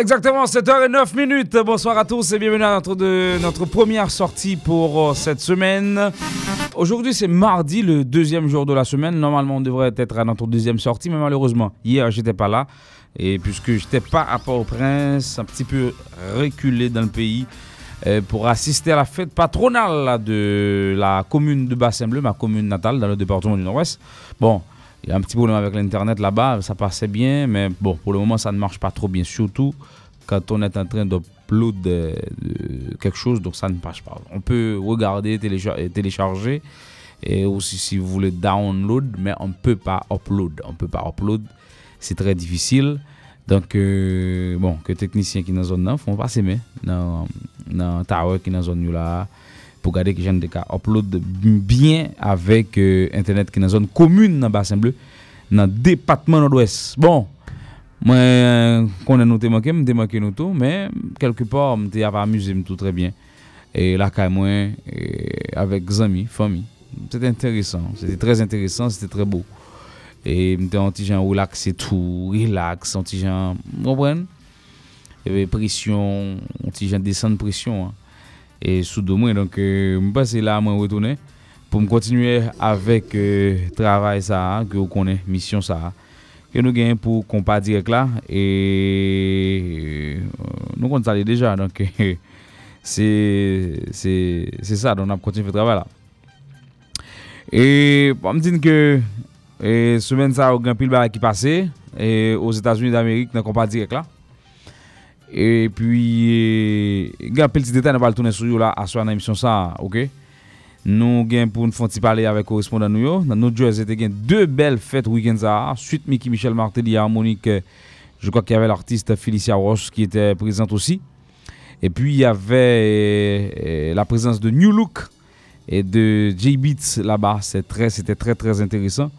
Exactement, 7h09 minutes. Bonsoir à tous et bienvenue à notre, notre première sortie pour euh, cette semaine. Aujourd'hui, c'est mardi, le deuxième jour de la semaine. Normalement, on devrait être à notre deuxième sortie, mais malheureusement, hier, j'étais pas là. Et puisque j'étais pas à Port-au-Prince, un petit peu reculé dans le pays, euh, pour assister à la fête patronale de la commune de Bassin-Bleu, ma commune natale, dans le département du Nord-Ouest. Bon, il y a un petit problème avec l'Internet là-bas, ça passait bien, mais bon, pour le moment, ça ne marche pas trop bien, surtout quand on est en train d'upload quelque chose, donc ça ne marche pas. On peut regarder, télécharger, et aussi si vous voulez download, mais on ne peut pas upload. On peut pas upload, c'est très difficile. Donc, euh, bon, que techniciens qui dans la zone là font passer, mais dans le tower qui dans la zone pour garder que des cas upload bien avec euh, internet qui est dans zone commune dans bassin bleu dans département nord-ouest. Bon, moi qu'on a noté me tout, mais quelque part me t'ai amusé tout très bien. Et là quand moi avec amis, famille, c'était intéressant, c'était très intéressant, c'était très beau. Et me relaxé tout, relax, un pression, un petit descendre pression. Hein. Et sous deux mois, donc, je euh, passe là, à retourner pour continuer avec le euh, travail ça, que vous connaissez, mission ça, que nous gagnons pour compas direct là. Et euh, nous comptons déjà, donc c'est ça, donc on a continué le travail là. Et pour me dire que et semaine ça, il y a un pile qui passé et aux États-Unis d'Amérique dans compas direct là. Et puis, il y a un petit détail, on va le tourner sur vous là, à soir dans l'émission ça, ok? Nous avons pour nous faire parler avec correspondant nous. Dans notre jeu, c'était deux belles fêtes week-end ça. Suite Mickey Michel Martelly harmonique, je crois qu'il y avait l'artiste Felicia Roche qui était présente aussi. Et puis, il y avait euh, la présence de New Look et de J-Beats là-bas. C'était très, très intéressant.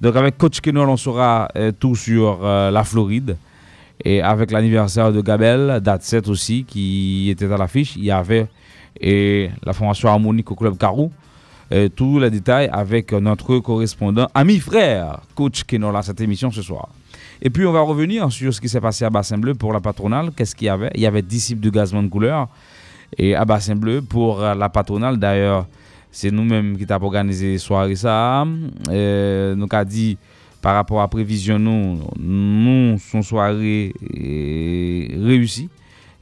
Donc, avec Coach Kenol, on sera euh, tout sur euh, la Floride. Et avec l'anniversaire de Gabel, date 7 aussi, qui était à l'affiche, il y avait et la formation harmonique au Club Carou. tous les détails avec notre correspondant, ami frère, coach dans cette émission ce soir. Et puis on va revenir sur ce qui s'est passé à Bassin Bleu pour la patronale. Qu'est-ce qu'il y avait? Il y avait disciples de gazement de couleur. Et à Bassin Bleu pour la patronale, d'ailleurs, c'est nous-mêmes qui avons organisé soirée ça. Nous a dit par rapport à prévision nous, nous son soirée réussie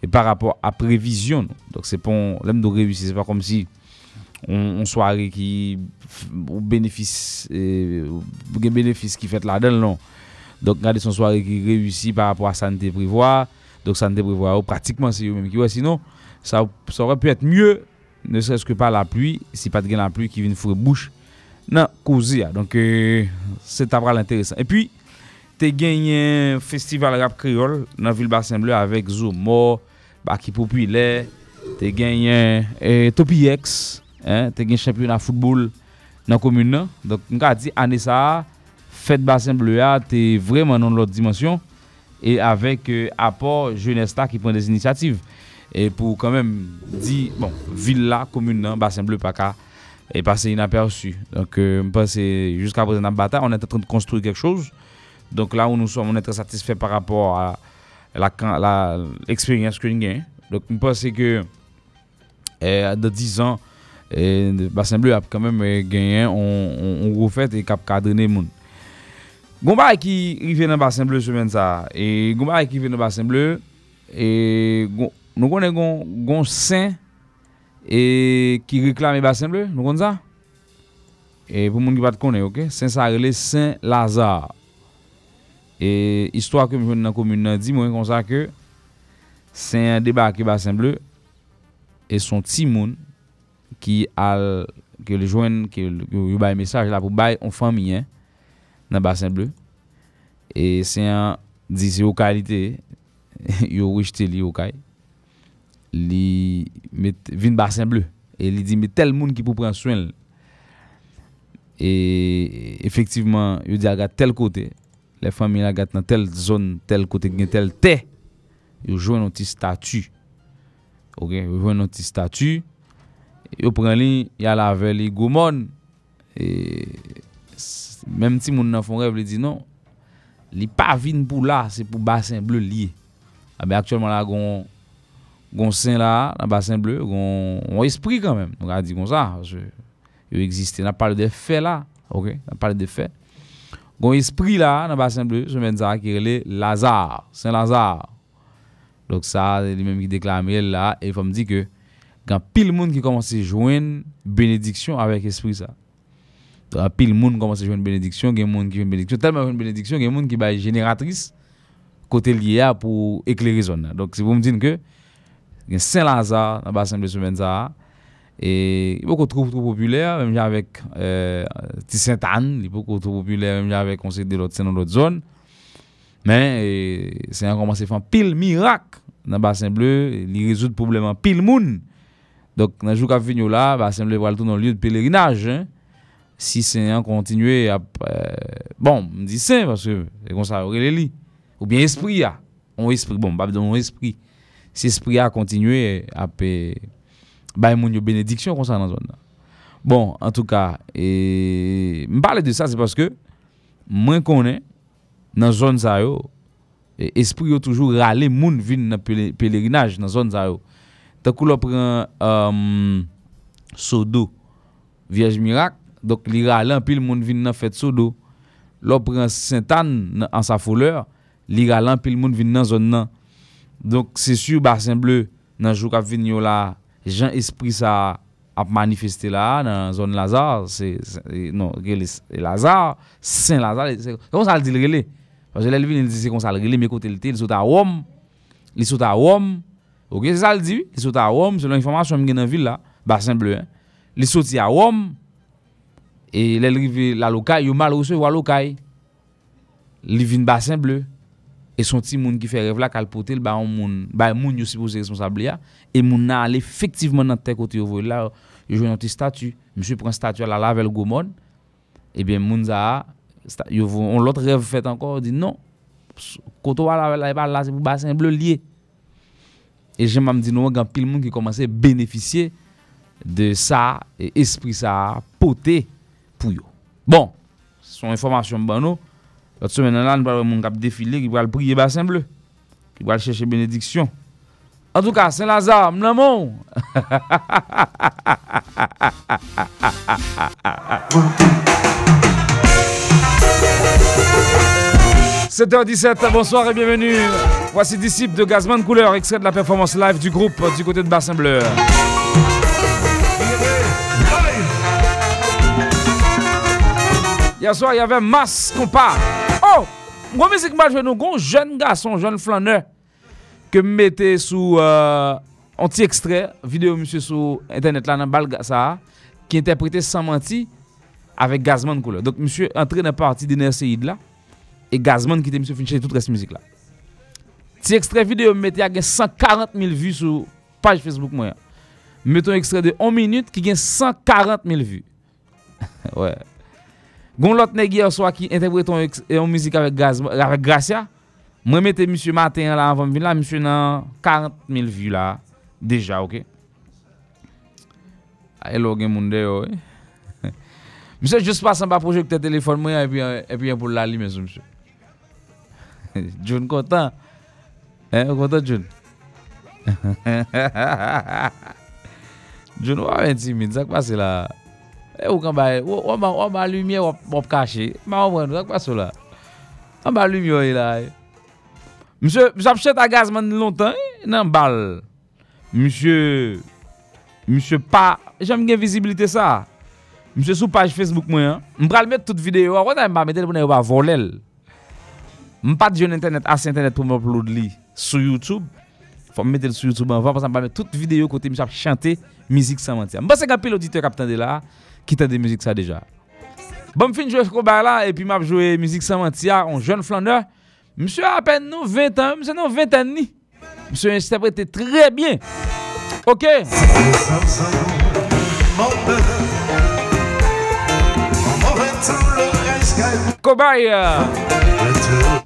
et par rapport à prévision donc c'est pour l'aime de réussir c'est pas comme si on, soirée qui au bénéfice bénéfice qui fait là-dedans non. Donc regardez son soirée qui réussit par rapport à santé prévoir donc santé prévoir pratiquement c'est eux même qui ouais, sinon ça, ça aurait pu être mieux ne serait-ce que par la pluie si pas de la pluie qui vient fourrer bouche nan kouzi ya. Donk euh, se tabral enteresan. E pi te genyen festival rap kriol nan vil basen bleu avek Zoumo, Baki Popile, te genyen eh, Topi X, eh, te genyen championat foutboul nan komune nan. Donk mka di ane sa, fèt basen bleu ya te vreman nan lot dimensyon e avek euh, apor Jeunesta ki pon des inisiativ. E pou kanmem di, bon, villa, komune nan, basen bleu paka, est passé inaperçu. Donc, euh, jusqu'à présent, dans la bataille, on est en train de construire quelque chose. Donc là où nous sommes, on est très satisfait par rapport à l'expérience que nous avons. Donc, je pense que euh, dans 10 ans, le bassin bleu a quand même euh, gagné, on, on, on refait et cap cadré monde. Gomba qui arrive dans le bassin bleu semaine ça et Gomba qui vient dans le bassin bleu eh, et nous connaissons gon saint E ki reklame basen ble, nou kon sa? E pou moun ki pat konen, ok? Sen sa rele Sen Lazare. E histwa ke mwen nan komune nan di, mwen kon sa ke Sen debake basen ble e son ti moun ki al, ke le jwen, ke yo baye mesaj la pou baye on famiyen nan basen ble. E sen di se yo kalite, yo wejte li yo kaye. li met, vin basen bleu. E li di, me tel moun ki pou pran swen. E efektiveman, yo di agat tel kote. Le fami agat nan tel zon, tel kote gen tel te. Yo jwen nou ti statu. Ok, yo jwen nou ti statu. Yo pran li, yal ave li gomon. E, mem ti moun nan fon rev li di, non, li pa vin pou la, se pou basen bleu liye. Abe ah aktuelman la gon... gon saint là, dans bassin bleu, gon on esprit quand même. On a dit comme ça, il existe. On a parlé des faits là, OK? On a parlé des faits. Gon esprit là dans bassin bleu, je mène ça qui est Lazare, Saint Lazare. Donc ça, lui-même qui déclare là et il faut me dire que quand pile monde qui commence à joindre bénédiction avec esprit ça. Donc pile monde commence à joindre bénédiction, a monde qui joue bénédiction, tellement une bénédiction, a monde qui est génératrice côté lié pour éclairer zone. Donc si vous me dites que Saint-Lazare le bassin de semaine ça et il est beaucoup trop, populaire même avec euh, Sainte-Anne, il est beaucoup trop populaire même avec conseil de l'autre zone. Mais c'est un commencé à faire pile miracle le bleu, il résout le problème en pile monde. Donc le jour qui vient là, bassin bleu va tout dans le lieu de pèlerinage. Hein. Si c'est un continuer à euh, bon, me dit c'est parce que c'est comme ça les lits ou bien esprit a on esprit bon pas dans esprit se espri a kontinue ap bay moun yo benediksyon kon sa nan zon nan. Bon, an tou ka, e, m pale de sa se paske mwen konen nan zon sa yo, e, espri yo toujou rale moun vin nan pelerinaj nan zon sa yo. Takou lo pren um, sodo, viej mirak, dok li rale an pil moun vin nan fet sodo. Lo pren sentan an sa foleur, li rale an pil moun vin nan zon nan. Donk se sur basen bleu nan jou kap vin yo la, jan espri sa ap manifeste la nan zon Lazare, se, se, non, rele Lazare, Saint Lazare, se kon sa al di rele. Pase lè vin, se kon sa al rele, me kote lte, li sota a Rome, li sota a Rome, ok, se sa al di, li sota a Rome, selon informasyon mgen nan vil la, basen bleu, hein. li soti a Rome, e lè rive la lokay, yo mal rose wala lokay, li vin basen bleu, E son ti moun ki fe rev la kalpote l ba yon moun, ba yon moun yo sipoze responsable ya. E moun nan al efektivman nan te kote yo voy la, yo jwen yon ti statu. Monsye pren statu ala lavel gomon, e ben moun za a, yo voy, on lot rev fet ankor, di non, koto wala lavel la e pa la se pou basen bleu liye. E jen mam di nou an gan pil moun ki komanse beneficye de sa, e espri sa pote pou yo. Bon, son informasyon ban nou, L'autre semaine, là, nous avons un défilé qui va prier bassin bleu, qui va chercher bénédiction. En tout cas, Saint-Lazare, m'lamon. 7h17, bonsoir et bienvenue. Voici Disciple de Gazman Couleur, extrait de la performance live du groupe du côté de Bassin Bleu. Hier soir, il y avait Masse Compas. Oh, mwen mizik mwen jwen nou goun jen gason, jen flaneur ke m mette sou euh, an ti ekstrey, video msye sou internet la nan bal sa ki interprete san manti avek Gazman koule. Donk msye entre nan parti diner seyid la e Gazman ki te msye finche tout res mizik la. Ti ekstrey video m mette a gen 140.000 vu sou page Facebook mwen. Mwen mette un ekstrey de 1 minute ki gen 140.000 vu. ouais. Gon lot nèg qui interprète une musique avec Gracia. Moi mettez monsieur matin là avant venir là monsieur dans 40 000 vues là déjà OK? Hello gen monde yo. Monsieur juste passe en bas téléphone et puis et puis pour la lumière monsieur. John content. Hein content John? John passe là. E ou kan ba, ou ba lumiye wap kache. Ma wap wèndou, ak pa sou la. An ba lumiye wè la. Mse, mse ap chet a gazman lontan, nan bal. Mse, mse pa, jèm gen vizibilite sa. Mse sou page Facebook mwen, mpral met tout videyo, wè nan mba metel pou nan yo ba volel. Mpa diyon internet, as internet pou mwopload li sou YouTube. Fwa metel sou YouTube anvan, pasan mba met tout videyo kote mse ap chante mizik sa manti. Mba se kapil auditeur kapitan de la, ki tende müzik sa deja. Bon fin jwè chkou ba la, epi map jwè müzik sa mantia, on jwen flander. Msè apen nou 20 an, msè nou 20 an ni. Msè interprete tre bien. Ok? Kobay, euh,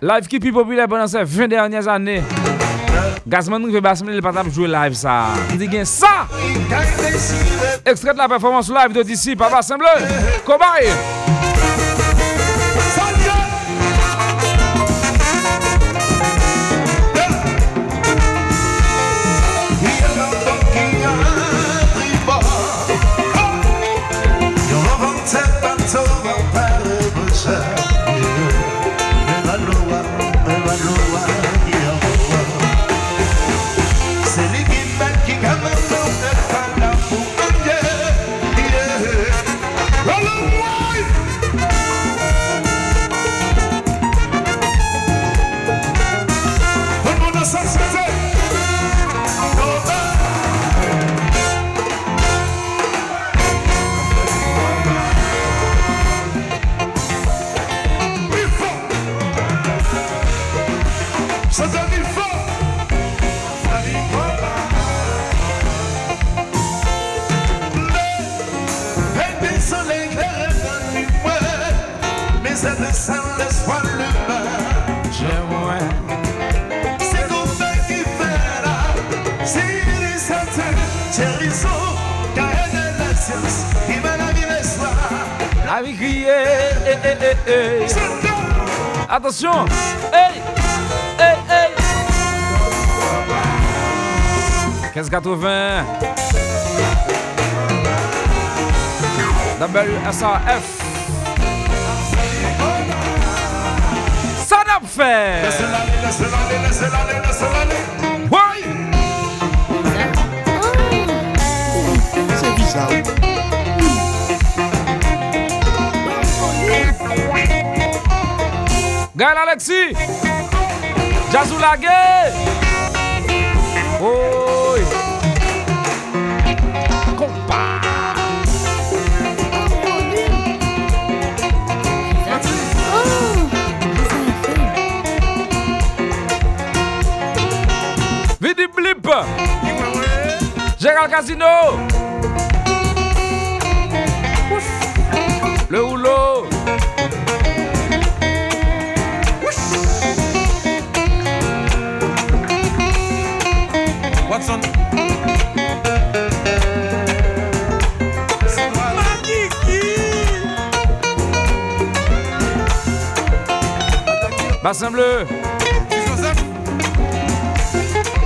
live ki pi popüler pendant se 20 dernières années. Gazman fe basmen li patap jwe live sa. Ndi gen sa. Ekstret la performans live de disi pa basen ble. Attention. Hey Hey Hey. 1580 WSRF Ça n'a pas fait Oui C'est bizarre Gaël Alexis. Jazou Lagué Oui Compa Vidi Blip. Gérald Casino. Le houlot Watson. Bassin bleu.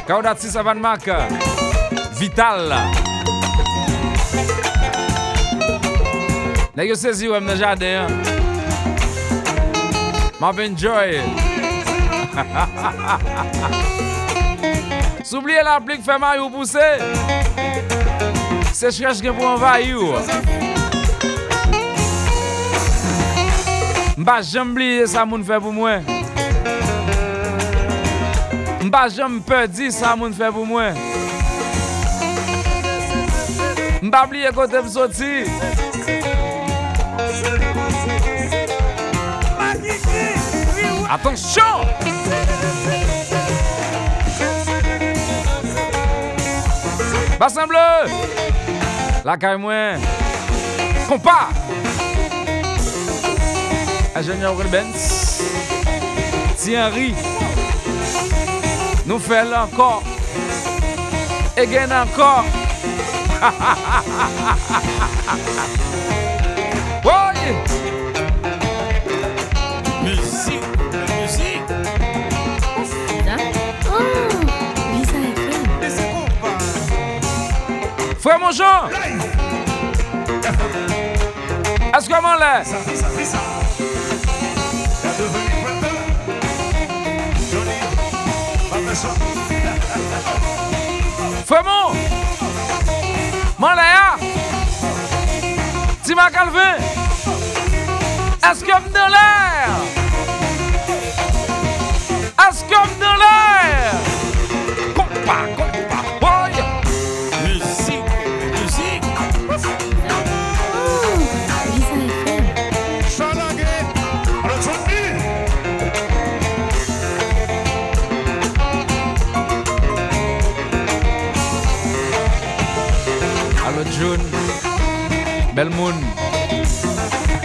Kaudat 6 avant Marc. Vital. Nèg yo saisi ou nan jardin. M'a enjoy. S'oubliez la pluie fait mal ou pousser. C'est cherche pour envahir. M'pas jamais oublier ça moun fait pour moi. M'pas jamais perdu ça moun fait pour moi. M'pas oublier côté me sorti. Attention! Bassin bleu! La caille moins. Compas! Ingénieur Benz. Thierry. Nous faisons encore. Et gagne encore. Frère mon Jean! Est-ce que comment là? Frère mon! Mon là! Tima Calvin! Est-ce que dans l'air? Est-ce que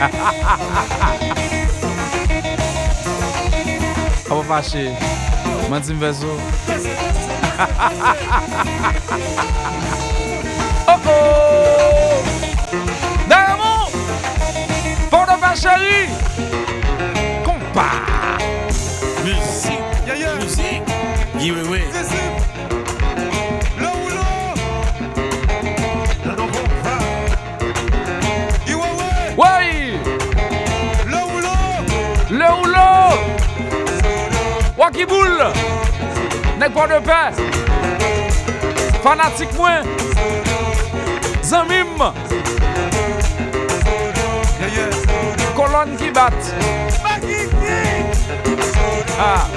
Apo fache, man di mvezo. De paix! Fanatique moins! Zamim! Colonne qui bat! Ah!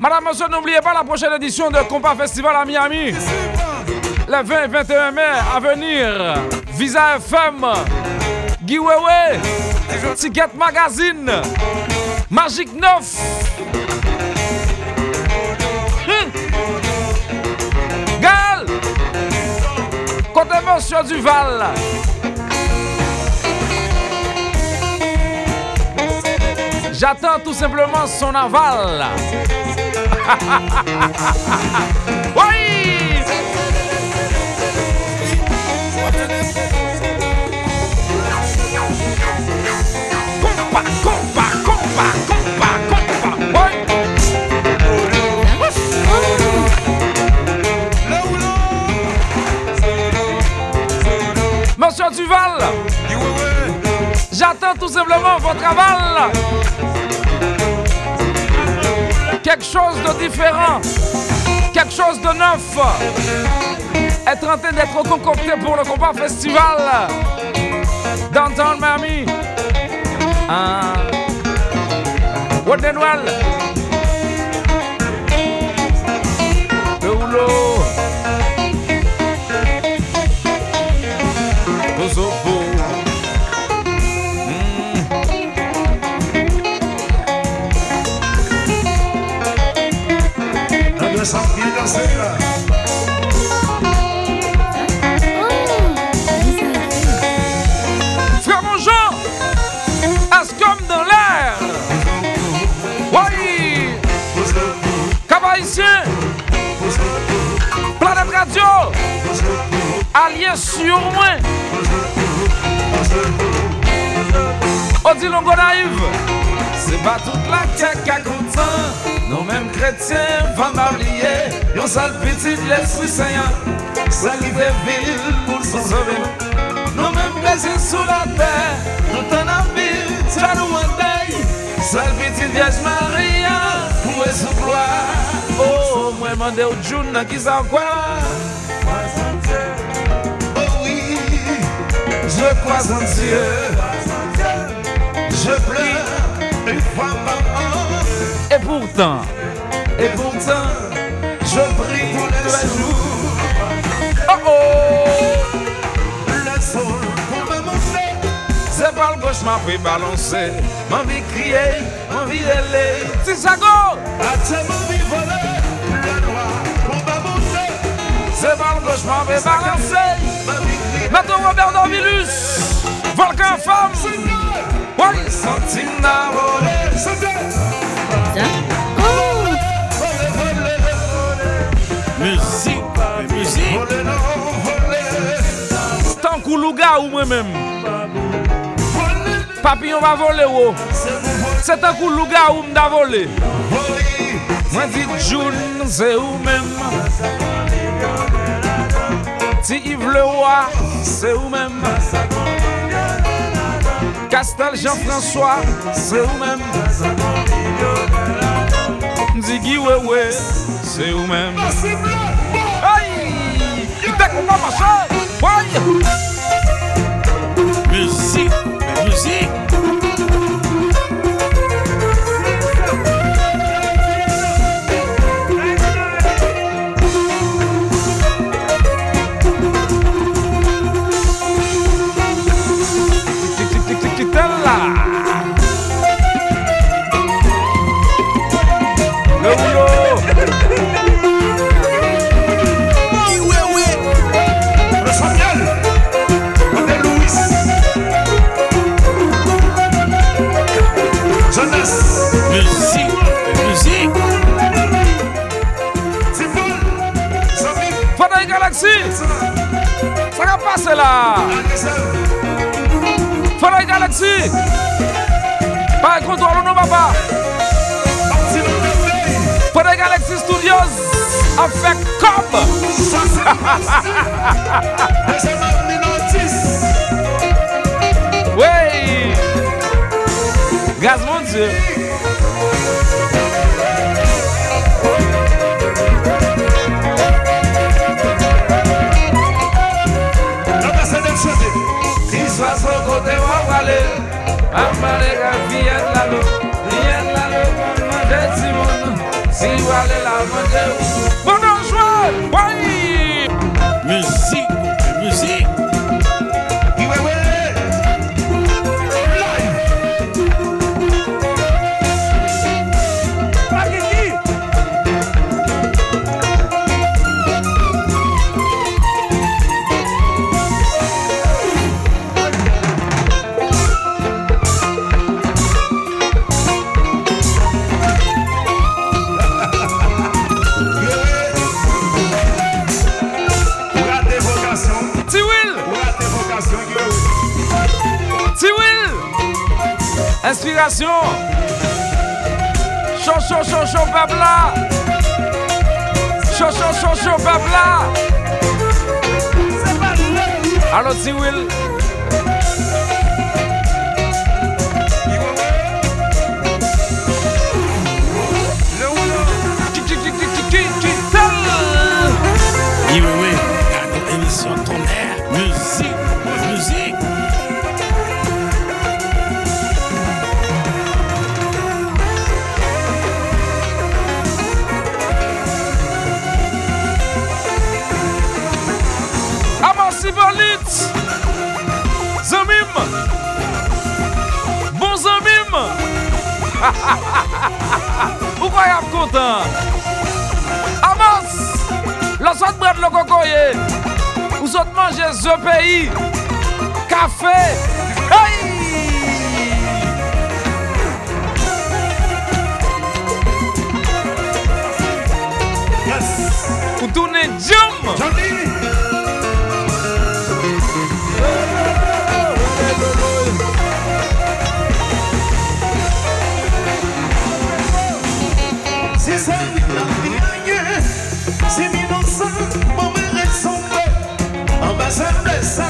Madame, monsieur, n'oubliez pas la prochaine édition de Compas Festival à Miami. Le 20 et 21 mai à venir. Visa FM. Wewe. Ticket Magazine. Magic 9. Hum. Gal. Côté Monsieur Duval. J'attends tout simplement son aval. tout simplement votre aval. Quelque chose de différent, quelque chose de neuf est en train d'être concocté pour le combat festival. Downtown Miami. Ah. Sur moi. Odilongo naïve. C'est pas toute la quête qui a content. Nos mêmes chrétiens vont m'oublier. Yon sale petit l'esprit saint. Ça qui fait pour s'en sauver. Nos mêmes chrétiens sous la terre. Nous t'en avons tu as nous en deuil. Sale petit vierge Maria. Pour sous gloire. Oh, moi, mandé au June qui s'en quoi. Je crois en Dieu. Je pleure une fois par an. Et pourtant, et pourtant, je prie tous les jours. Oh oh! Le sol qu'on va monter. C'est pas le gauche m'a fait balancer. M'envie crier, m'envie d'aller. C'est ça go! Attends, m'envie voler. Le noir qu'on va monter. C'est pas le gauche m'a fait balancer. M'envie crier. Maintenant Robert Dorvilus, Volcan Femme. Oui, ou moi-même. Papillon va voler ou. C'est un coup Louga ou m'da volé. Moi dit June, c'est ou même? Si Yves Le Roi, c'est ou même? Castel Jean-François, c'est ou même? Ziggy Wewe, c'est ou même? Aïe! Il t'a qu'on va marcher! Musique, musique. Là! Anisel. Fanaï Galaxy! Pas contrôle, non, papa! Martino Merveille. Fanaï Galaxy Studios! Avec comme! Les amis Minotis. Oui! Gaz, mon kote wak wale Ambare ka fiyen lalo Fiyen lalo kon manje si moun Si wale la manje ou. Moun anjwa, woye Inspiration. Chaud, chaud, babla. Chaud, babla. Allô, Tiwil. Ou kwa yap kontan Amans La sot bret lo kokoye Ou sot manje ze peyi Kafe Hey! Yes. Ou tourne djam Johnny. Si ambassade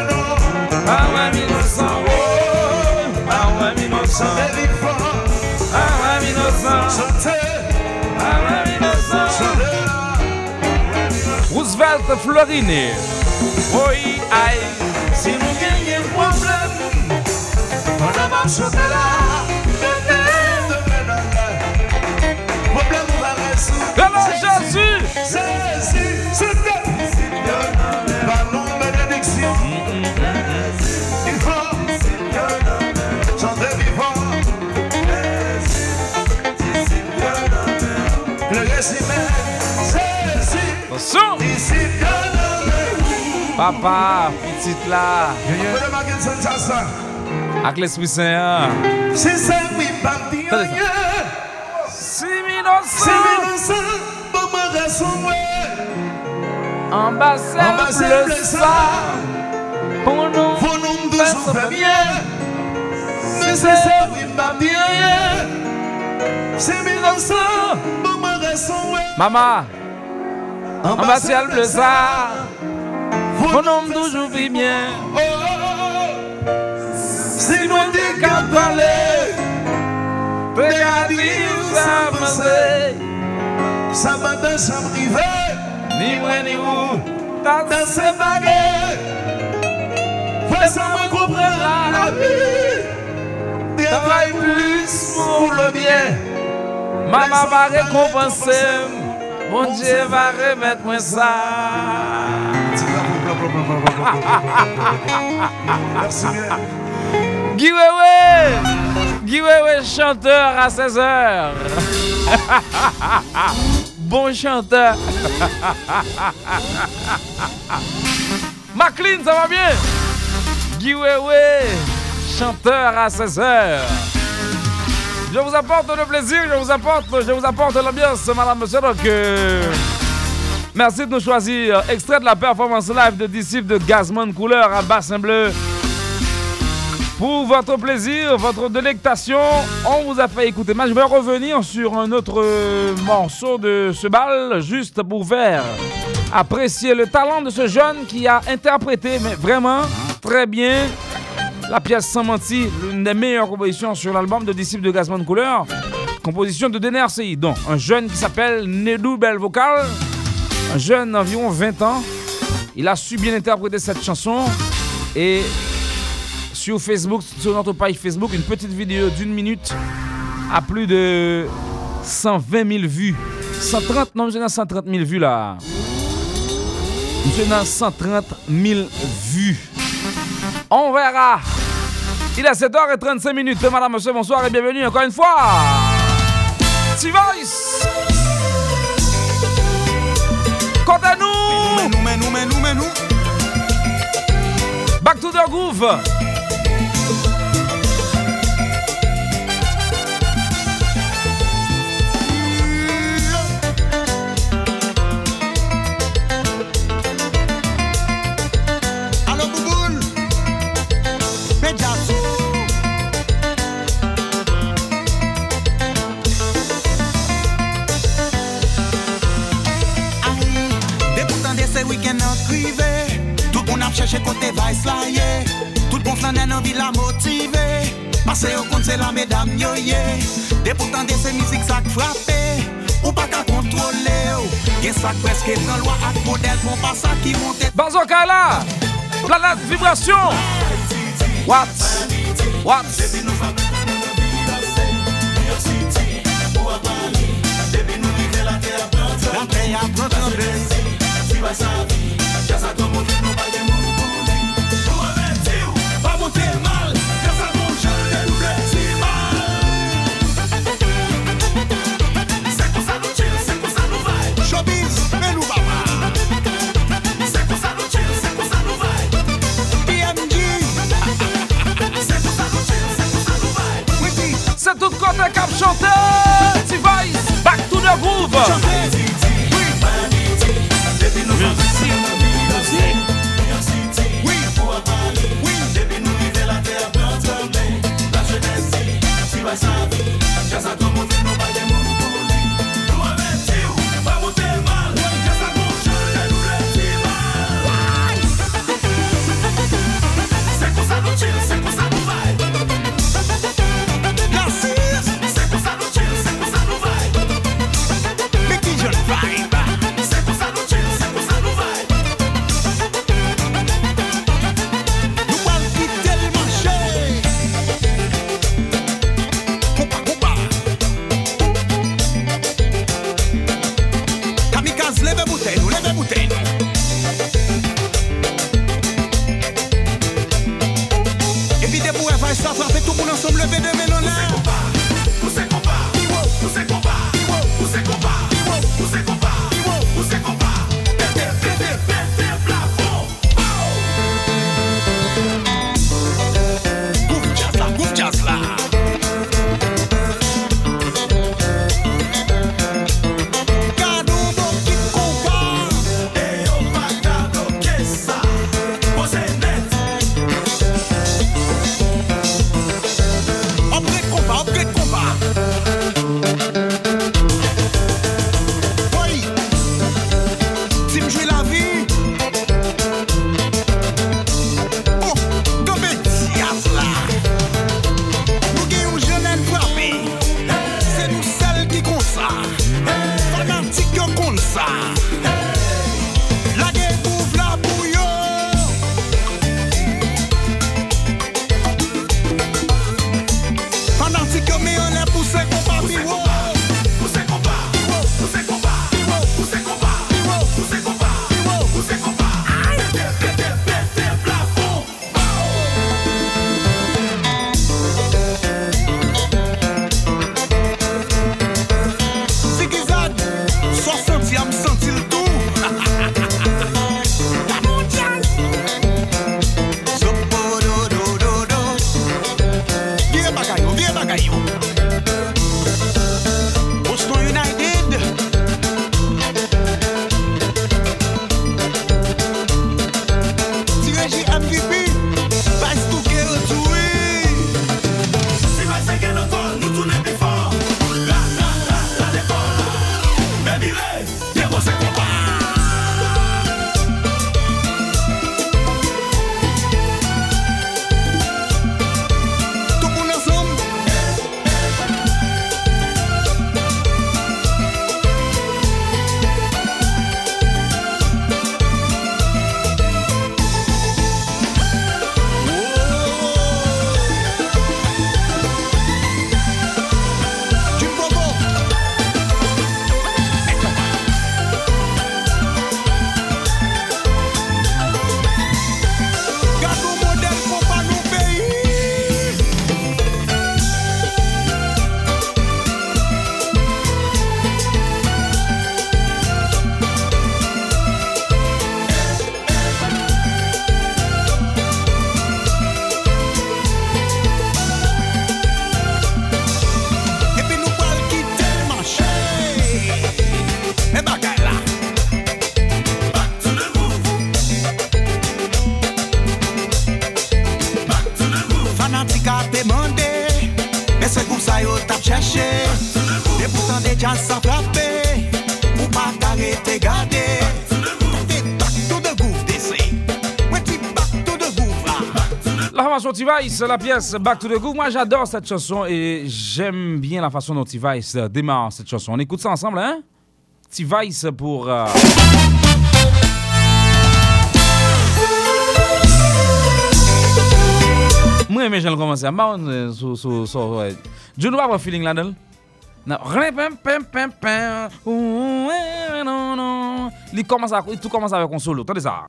Roosevelt Florine Oui, aïe Si nous gagnons problème On a marché là, venez de résoudre. Devant Jésus Jésus, c'était Parlons bénédiction. Il faut chanter vivant. Le récit Jésus, Attention Papa, petite là. Avec l'Esprit Saint Si c'est. Ambassade le sang. Pour nous Pour nous ça. Mais c'est ça, rassembler. Maman Ambassade le sang Mon homme toujours vit bien Oh, oh, oh. Si nous t'es qu'à parler, où ça ça va dans chambre privée, Ni moi ni vous Dans dans ces baguettes. Ça me comprendre la vie. Travaille plus pour le bien. Maman va récompenser Mon Dieu va remettre moi ça Merci bien. Guy Wewe Guy Wewe chanteur à 16h Bon chanteur Maclean, ça va bien? Guy Wewe, chanteur à 16 heures. Je vous apporte le plaisir, je vous apporte, je vous apporte l'ambiance, madame, monsieur. Donc, merci de nous choisir. Extrait de la performance live de disciples de Gazman Couleur à Bassin Bleu. Pour votre plaisir, votre délectation, on vous a fait écouter. Mais je vais revenir sur un autre euh, morceau de ce bal, juste pour faire apprécier le talent de ce jeune qui a interprété, vraiment très bien, la pièce Sans Menti, l'une des meilleures compositions sur l'album de Disciples de Gazman Couleur. Composition de DNRCI, donc un jeune qui s'appelle Nedou Bel Vocal, un jeune d'environ 20 ans. Il a su bien interpréter cette chanson et sur Facebook, sur notre page Facebook, une petite vidéo d'une minute à plus de 120 000 vues. 130, non, j'ai 130 000 vues là. J'ai 130 000 vues. On verra. Il est 7h35 minutes. Madame, monsieur, bonsoir et bienvenue encore une fois. T-Voice. Back to the Groove. Week-end nan krive Ap chèche kote vice la ye Tout bon flan nan la motive Pase yo kont se la medam yo ye Dès pourtant de se mizik sak frappe Ou pa ka kontrole yo Gen sak preske nan lwa ak model Kon pa sa ki monte. Planète Vibration. What? What? La a Music. T-Vice, la pièce Back to the Groove. Moi, j'adore cette chanson et j'aime bien la façon dont T-Vice démarre cette chanson. On écoute ça ensemble, hein? T-Vice pour. euh, Moi, mais j'aime commencer à euh, sur. sur. sur. ouais. Je ne vois pas feeling là-dedans. Non. Il commence à, tout commence avec un solo. Attendez ça.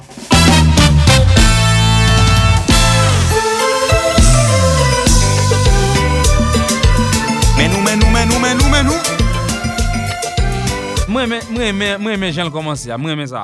men nou, men nou, men nou, men nou Mwen men, mwen men, mwen men jen l komanse ya, mwen men sa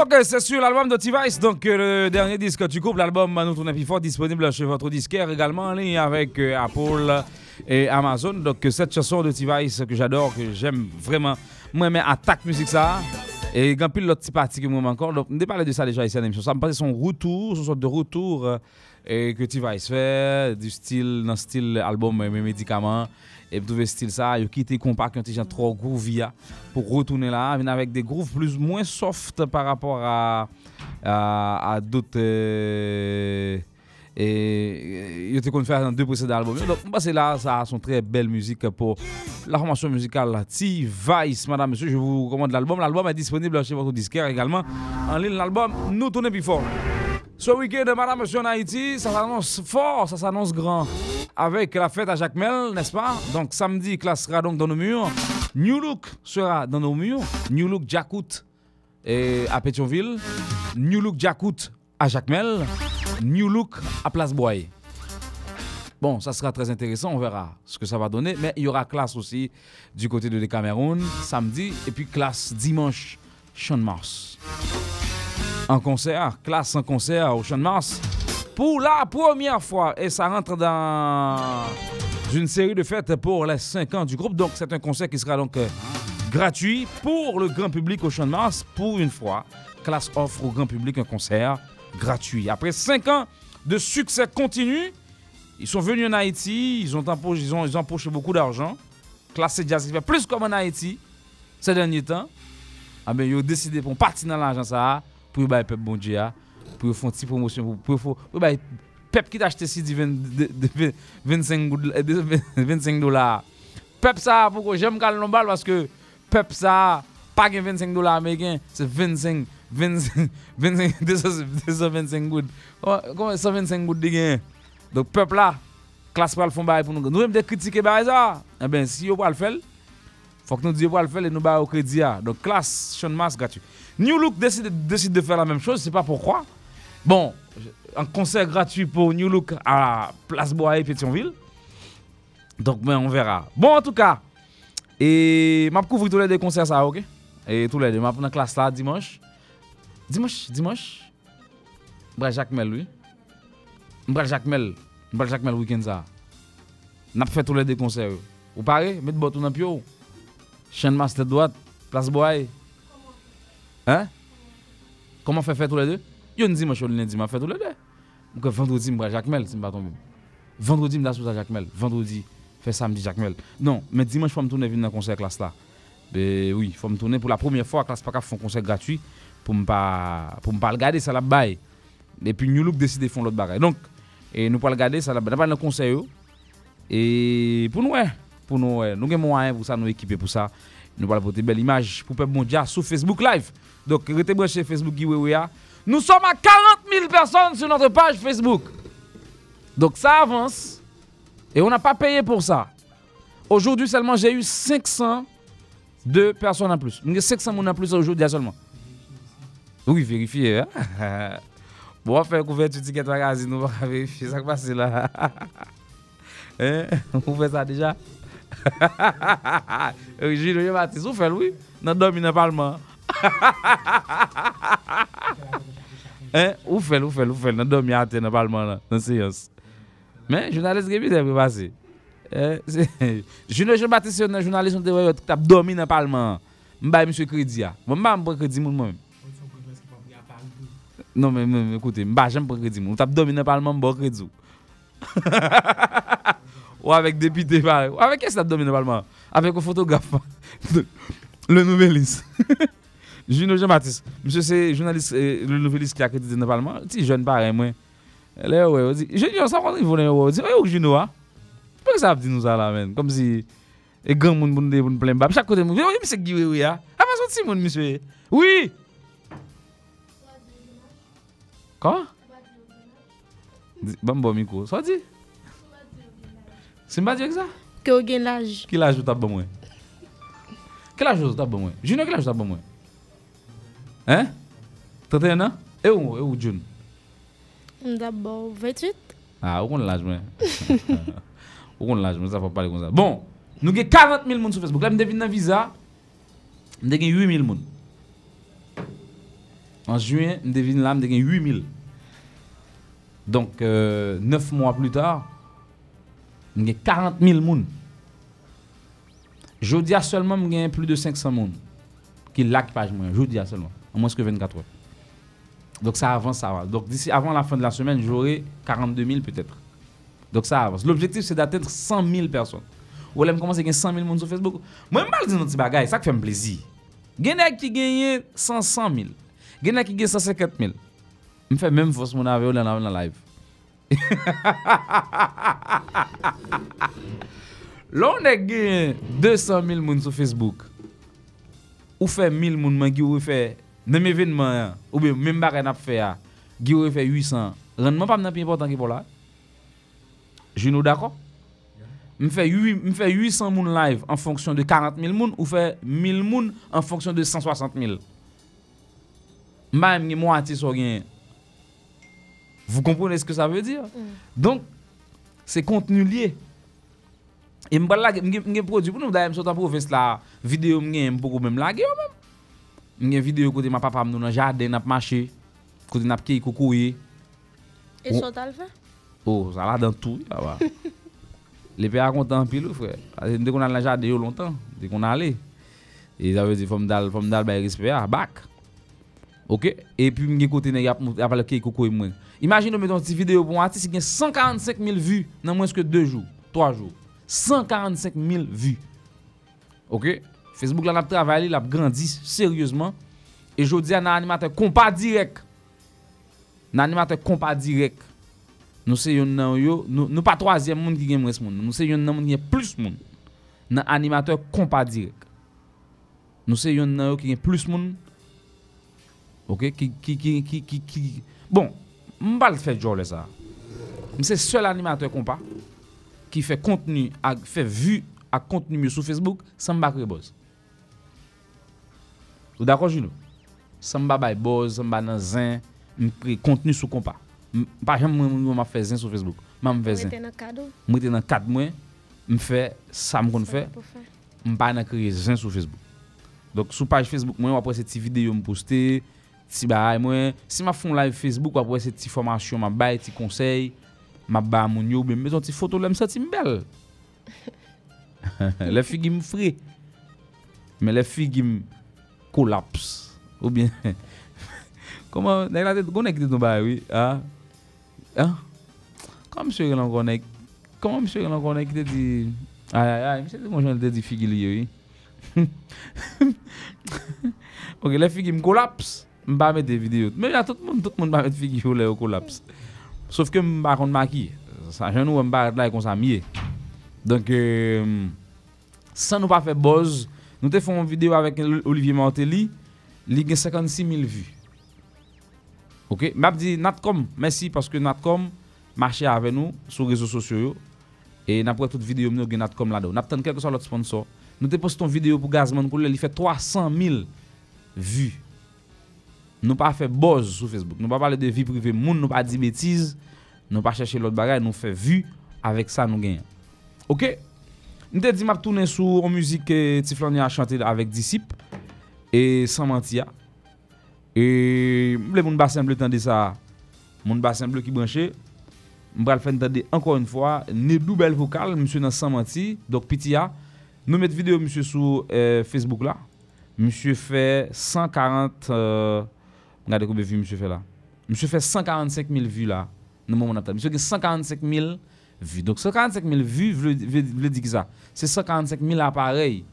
Ok, c'est sur l'album de T-Vice, donc euh, le dernier disque que tu coupes, l'album Nous Tourne fort, disponible chez votre disquaire, également en ligne avec euh, Apple et Amazon. Donc cette chanson de T-Vice que j'adore, que j'aime vraiment, moi, mais attaque musique ça. Et grand pile l'autre petit parti que moi encore. Donc, on parlé de ça déjà ici à l'émission. Ça me passe son retour, son sorte de retour euh, et que T-Vice fait, du style, dans le style album euh, Mes Médicaments. Et vous trouvez style ça, il quitté compact, un petit genre trop groovy pour retourner là, venir avec des grooves plus moins soft par rapport à, à, d'autres. euh, et il était qu'on faire dans deux précédents albums. Donc, c'est là, ça a son très belle musique pour la formation musicale là. T-Vice, madame, monsieur, je vous recommande l'album. L'album est disponible chez votre disquaire également. En ligne, l'album Nous tournez plus fort. Ce week-end, madame, monsieur, en Haïti, ça s'annonce fort, ça s'annonce grand. Avec la fête à Jacmel, n'est-ce pas? Donc, samedi, classe sera donc dans nos murs. New Look sera dans nos murs. New Look Jacout à Pétionville. New Look Jacout à Jacmel. New Look à Place Boye. Bon, ça sera très intéressant, on verra ce que ça va donner. Mais il y aura classe aussi du côté de Cameroun samedi et puis classe dimanche, de Mars. En concert, classe en concert au Champ de Mars pour la première fois. Et ça rentre dans une série de fêtes pour les 5 ans du groupe. Donc c'est un concert qui sera donc euh, gratuit pour le grand public au Champ de Mars. Pour une fois, classe offre au grand public un concert gratuit. Après 5 ans de succès continu, ils sont venus en Haïti, ils ont empoché, ils ont, ils ont beaucoup d'argent. Classe jazz, il fait plus comme en Haïti ces derniers temps. Ah ben, ils ont décidé pour partir dans l'argent ça pou yo bay pep bon diya, pou yo fon ti promosyon, pou yo bay pep ki t'achete si di 25 dolar. Pep sa pou ko jem kal non bal, paske pep sa pa gen 25 dolar Ameriken, se 25, 25, 25, 225 goud. Koman 125 goud di gen? Dok pep la, klas pral fon bay pou nou gen. Nou rem de kritike bay za, e eh ben si yo pral fel, fok nou di yo pral fel, e nou bay yo kredi ya. Dok klas, chonmas gatu. New Look décide, de faire la même chose, je sais pas pourquoi. Bon, un concert gratuit pour New Look à Place Bois Pétionville. Donc ben, on verra. Bon en tout cas, et m'a couvrir tous les deux concerts ça, OK? Et tous les deux, m'a prendre classe là dimanche. Dimanche, dimanche? Bra Jacques Mel oui. Bra Jacques Mel, Bra Jacques Mel week-end ça. N'a fait tous les deux concerts. Ou pareil, mettez bâton dans pio. Chaîne Master droite, place Boy. Hein? Comment faire tous les deux? Yo ne dimanche ou lundi, m'a fait tous les deux. Donc vendredi, m'bra Jacques Mel, si m'pas tomber. Vendredi, m'da sous Jacques Mel. Vendredi, fait samedi Jacques Mel. Non, mais dimanche, faut me tourner venir dans concert classe là. Ben oui, faut me tourner pour la première fois classe pas font concert gratuit pour me pas pour me pas regarder ça la bail. Et puis New Look décide de faire l'autre bagaille. Donc et nous pas regarder ça là bas dans le yo. Et pour nous ouais, pour nous nous avons moyen pour ça nous équiper pour ça. Nous allons porter belle image pour peuple mondial sur Facebook Live. Donc restez branchés Facebook Giweweya. Nous sommes à 40 000 personnes sur notre page Facebook. Donc ça avance. Et on n'a pas payé pour ça. Aujourd'hui seulement, j'ai eu 502 personnes en plus. J'ai 500 personnes en plus aujourd'hui seulement. Oui, vérifiez. Hein? bon, on va faire couverture ticket magazine, on va vérifier ça qui passe là. hein? On fait ça déjà? Gilles Baptiste, vous faites, oui? Dans dormi dans le Parlement. hein? Faites, vous faites, dans dormi à terre dans le Parlement, là, dans la séance. Mais, journaliste qui est passé. Eh, c'est- Junior Jean-Baptiste, c'est un journaliste qui a dormi dans le Parlement. Je vais monsieur crédit. ah. Moi, je ne pas crédit moi-même. Non, mais, mais écoutez, je ne jamais prendre crédit. Je dormi dans le Parlement, je vais crédit. ou avec député, ou avec qui est-ce que normalement? Avec un photographe, le nouveliste. Juno Jean-Baptiste, monsieur c'est journaliste, euh, le nouveliste qui a crédité normalement, petit jeune pareil, moi. Là, ouais, on dit, je dis, on s'en rend, ils vont on dit, ouais, Juno, hein? Pourquoi ça a dit nous ça là, même Comme si, et grand monde, bon, bon, plein bas, chaque côté, on dit, monsieur Guy, oui, hein? Ah, mais c'est monde, monsieur. Oui! Quoi? Bambo bon, Miko, ça dit? C'est pas dire que ça? Que vous avez l'âge. Quel âge t'as bon? Quel âge t'as bon moi? Junior, quel âge bon? Hein? 31 ans? Et où, et où, June? D'abord, 28. Ah, où on l'âge, moi? Où on l'âge, moi, ça va pas parler comme ça. Bon, nous avons 40 000 personnes sur Facebook. Là, je devine dans visa, nous avons 8 000 personnes. En juin, je devine là, avons 8 000. Donc, euh, 9 mois plus tard, nous avons 40 000 personnes. Je dis seulement, plus de 500 personnes qui like page moi. Je dis seulement, en moins que 24 heures. Donc ça avance, ça avance. Donc d'ici avant la fin de la semaine, j'aurai 42 000 peut-être. Donc ça avance. L'objectif c'est d'atteindre 100 000 personnes. Ou je commence à gagner 100 000 personnes sur Facebook. Moi, je me dis notre bagage, ça qui fait me plaisir. A qui gagne 100 100 000. Il y en a qui gagne 150 000. Je fais même force mon avis dans la live. Là, on a gagné 200 000 personnes sur Facebook. Ou fait 1000 personnes qui ou fait même événement hein, ou bien même bagay n'a fait a, qui ou fait 800. Rendement pas plus important que pour là. Je nous d'accord? Me fait 8 me fait 800 moun live en fonction de 40 000 moun ou fait 1000 moun en fonction de 160 000. Même moitié so gen. Vous comprenez ce que ça veut dire? Donc c'est contenu lié. Et la m'gen produit pour nous d'ailleurs m'sot en province la vidéo m'gen beaucoup même même. M'gen vidéo côté ma papa dans jardin n'a marché. Côté. Et Oh. le fait? Oh, ça là dans tout, va. Les pères contents pile frère. Dès qu'on a dans le jardin longtemps, dès qu'on allait. Et ça veut dire dal dal bay respect back. OK? Et puis côté parler kay koukouye moi. Imagine mettons une petite vidéo pour un artiste qui a 145 000 vues dans moins que 2 jours, 3 jours. 145 000 vues. OK Facebook là n'a travaillé, l'a grandi sérieusement. Et je dis à un animateur compas direct. Un animateur compas direct. Nous c'est yon nan yo, nous nous pas troisième monde qui gagne moins monde. Nous c'est yon nan gagne plus monde. Nan animateur compas direct. Nous c'est yon nan yo gagne plus. OK qui... Bon, m'pa le faire genre ça. C'est seul animateur compas qui fait contenu à fait vue à contenu mieux sur Facebook sans m'ba créer buzz. Ou d'accord Juno? Sans m'ba bay buzz, sans m'ba nan zin, m'crée contenu sur compas. M- Par exemple, moi moi, m'a fait zin sur Facebook. M'a me fait zin. Mettez dans le cadeau. Moi t'es dans 4 mois, me fait ça me qu'on fait, Pour faire. m pa nan créer zin sur Facebook. Donc sur page Facebook moi après cette vidéo me poster, ti baray mwen. Si ma fon live Facebook wap wè se ti formasyon, ma bay ti konsey, ma bay moun yo, be mwen son ti foto lèm sa ti mbel. le fi gim fri. Men le fi gim kolaps. Ou bien, koman, nek la tèt gonek tèt nou bay, oui, ha? Ha? Koman msè yon gonek? Koman msè yon gonek tèt di... Ay, ay, ay, msè tèt gonek tèt di figi li yo, oui? ok, le fi gim kolaps. Collapse, me pas mettre des vidéos. Mais tout le monde va mettre figue yo là au collapse. Sauf que me pas contre maquiller. Ça je nous me pas comme ça mieux. Donc euh, sans nous pas faire buzz, nous fait une vidéo avec Olivier Martelly, il a 56 000 vues. OK, m'a dit Natcom, merci parce que Natcom marchait avec nous sur les réseaux sociaux. yo. E nan pou tout video nou gen nat kom la do. Nap ten kelke so lot sponsor. Nou te post ton video pou Gazman Couleur, li fe 300.000 vu. Nou pa fe boz sou Facebook. Nou pa pale de vi prive moun, nou pa di betiz. Nou pa chèche lot bagay, nou fe vu. Avèk sa nou gen. Ok? Nou te di map tournen sou an müzik eh, Tiflani a chante avèk Disip. E San Mantia. E mble moun basen ble tende sa. Moun basen ble ki branche. Mbral fè tende ankon yon fwa. Ne dou bel vokal, msè nan San Manti. Dok piti ya. Nou met video msè sou eh, Facebook la. Msè fè 140... euh, Regardez combien de vues monsieur fait là. Monsieur fait 145 000 vues là. Dans le moment Monsieur fait 145 000 vues. Donc 145 000 vues veut, dire ça? C'est 145 000 appareils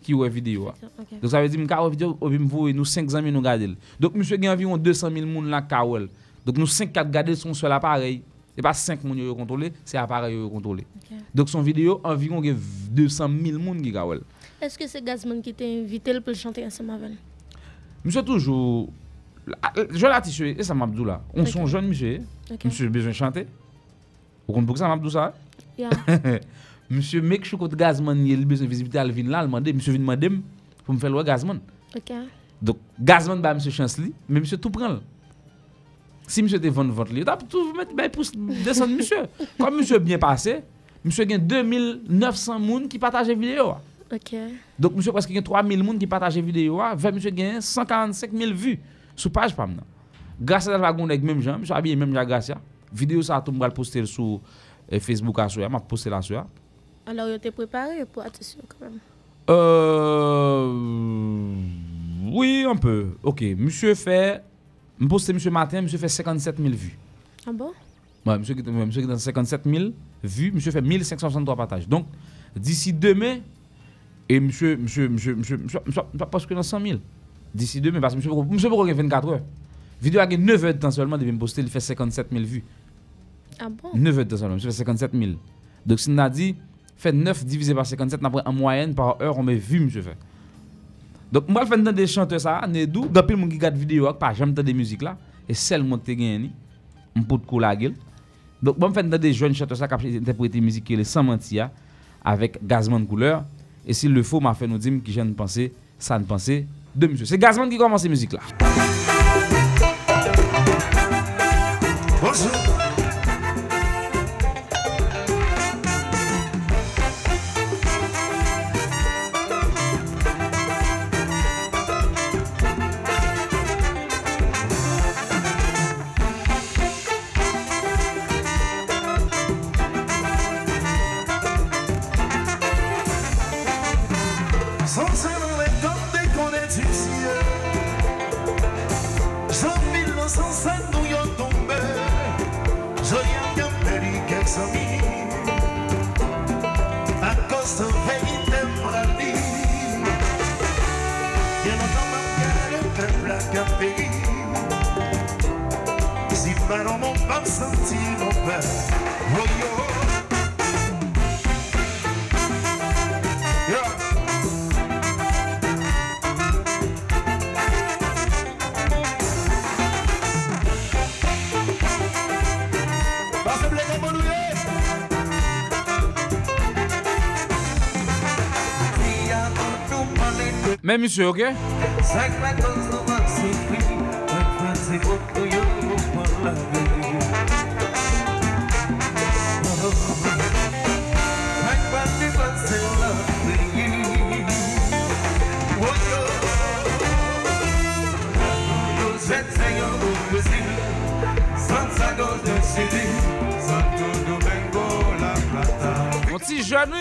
qui ont vidéo. Ok. Donc ça veut dire que vidéo, vous nous 5 amis nous regarder. Donc monsieur a environ 200 000 personnes là kawel. Donc nous 5 4 garder son seul appareil. C'est pas 5 personnes qui contrôlé, c'est appareil qui contrôlé. Ok. Donc son vidéo environ gen 200 000 personnes qui kawel. Est-ce que c'est Gazman qui t'a invité pour chanter ensemble avec? Monsieur toujours je l'artiste et ça m'abdou là. On Ok. sont jeunes monsieur. Ok. Monsieur besoin de chanter. Vous comprenez pourquoi ça m'abdou ça? Yeah. Monsieur make sure que Gazman il besoin de visiter Alvin là, il demande monsieur vient demander pour me faire le Gazman. Ok. Donc Gazman ba monsieur chance li, mais monsieur tout prend. Si monsieur te vendre vente li, t'as tout mettre ben pour descendre monsieur. Comme monsieur bien passé, monsieur gagne 2900 moun qui partagent vidéo. Ok. Donc monsieur presque gagne 3000 moun qui partagent vidéo, vers monsieur gagne 145 000 vues sur page pam nan. Grâce à la gonde avec même gens, monsieur habillé même Jean Gracia. Vidéo ça tout m'gal poster sur eh, Facebook à soya, m'a poster là soya. Alors, il était préparé pour attention quand même? Euh, oui, un peu. Ok, monsieur fait. Je poste monsieur matin, monsieur fait 57 000 vues. Ah bon? Ouais, monsieur qui monsieur dans 57 000 vues, monsieur fait 1563 partages. Donc, d'ici demain, et monsieur, monsieur, monsieur, monsieur, monsieur, monsieur, monsieur parce que dans 100 000. D'ici demain, parce que monsieur, monsieur pourquoi 24 heures. Vidéo a 9 heures de temps seulement, de me poster, il fait 57 000 vues. Ah bon? 9 heures de temps seulement, monsieur fait 57 000. Donc, si on a dit, fait 9 divisé par 57, après en moyenne par heure, on met vues, monsieur fait. Donc, moi, je fais des chanteurs, ça, ne dou, depuis le monde qui regarde vidéo, pas jamais des musique là, et seulement te gagné, on peut te la gueule. Donc, moi, je fais des jeunes chanteurs, ça, qui interpréter musique qui sans mentir, avec Gazman couleur, et s'il le faut, m'a fait nous dire qui j'aime penser, ça ne penser de monsieur. C'est Gazman qui commence la musique là. Bonjour. Même monsieur, ok? Petit jeune,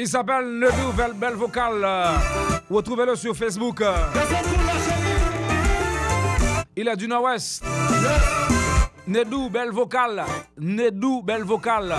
Il s'appelle Nedou Belle, belle Vocale. Retrouvez-le sur Facebook. Il est du Nord-Ouest. Nedou, belle vocale. Nedou, belle vocale.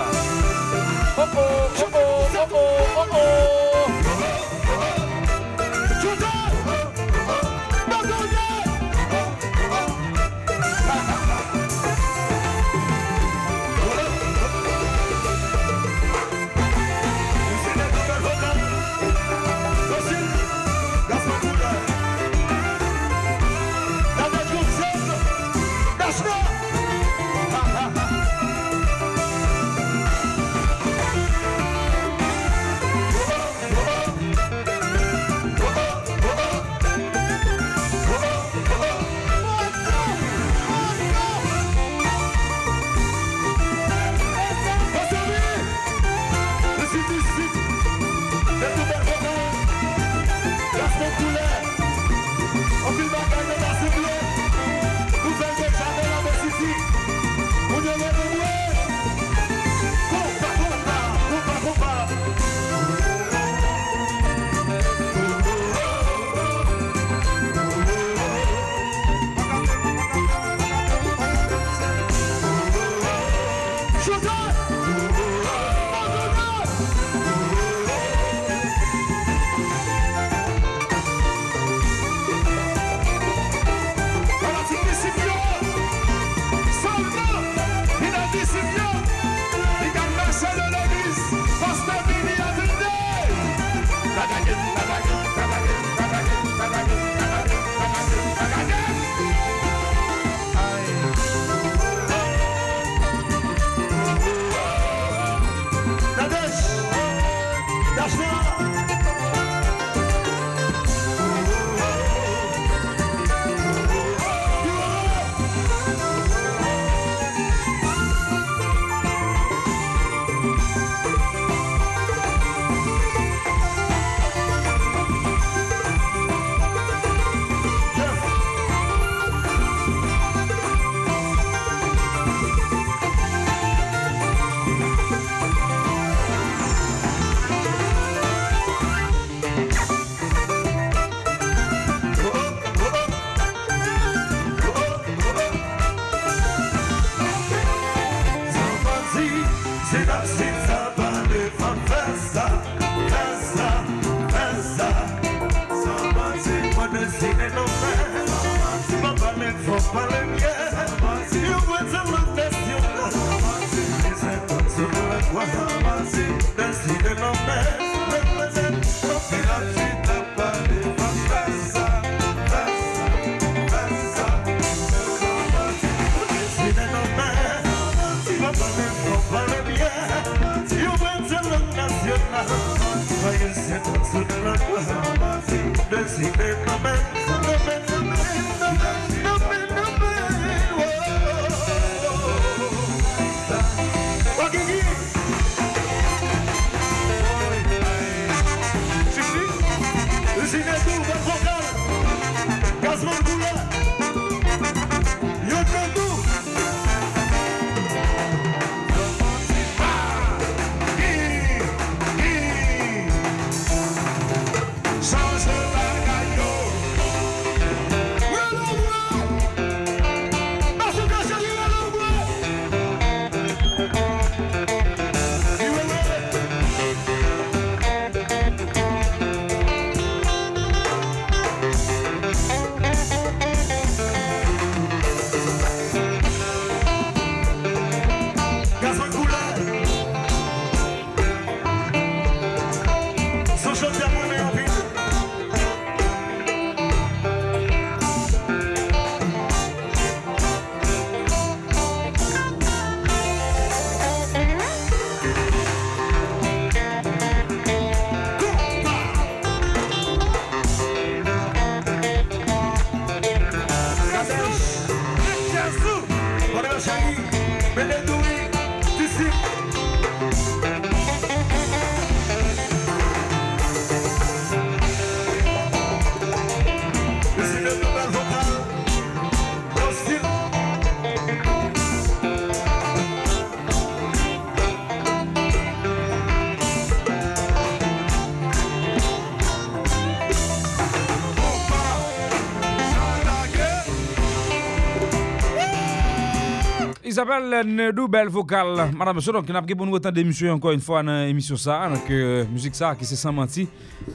Isabelle Nedou, bel vokal. Madame, monsieur, donc, n'a pas pour nous autant d'émissions encore une fois dans l'émission ça. Donc, euh, musique ça, qui c'est sans mentir.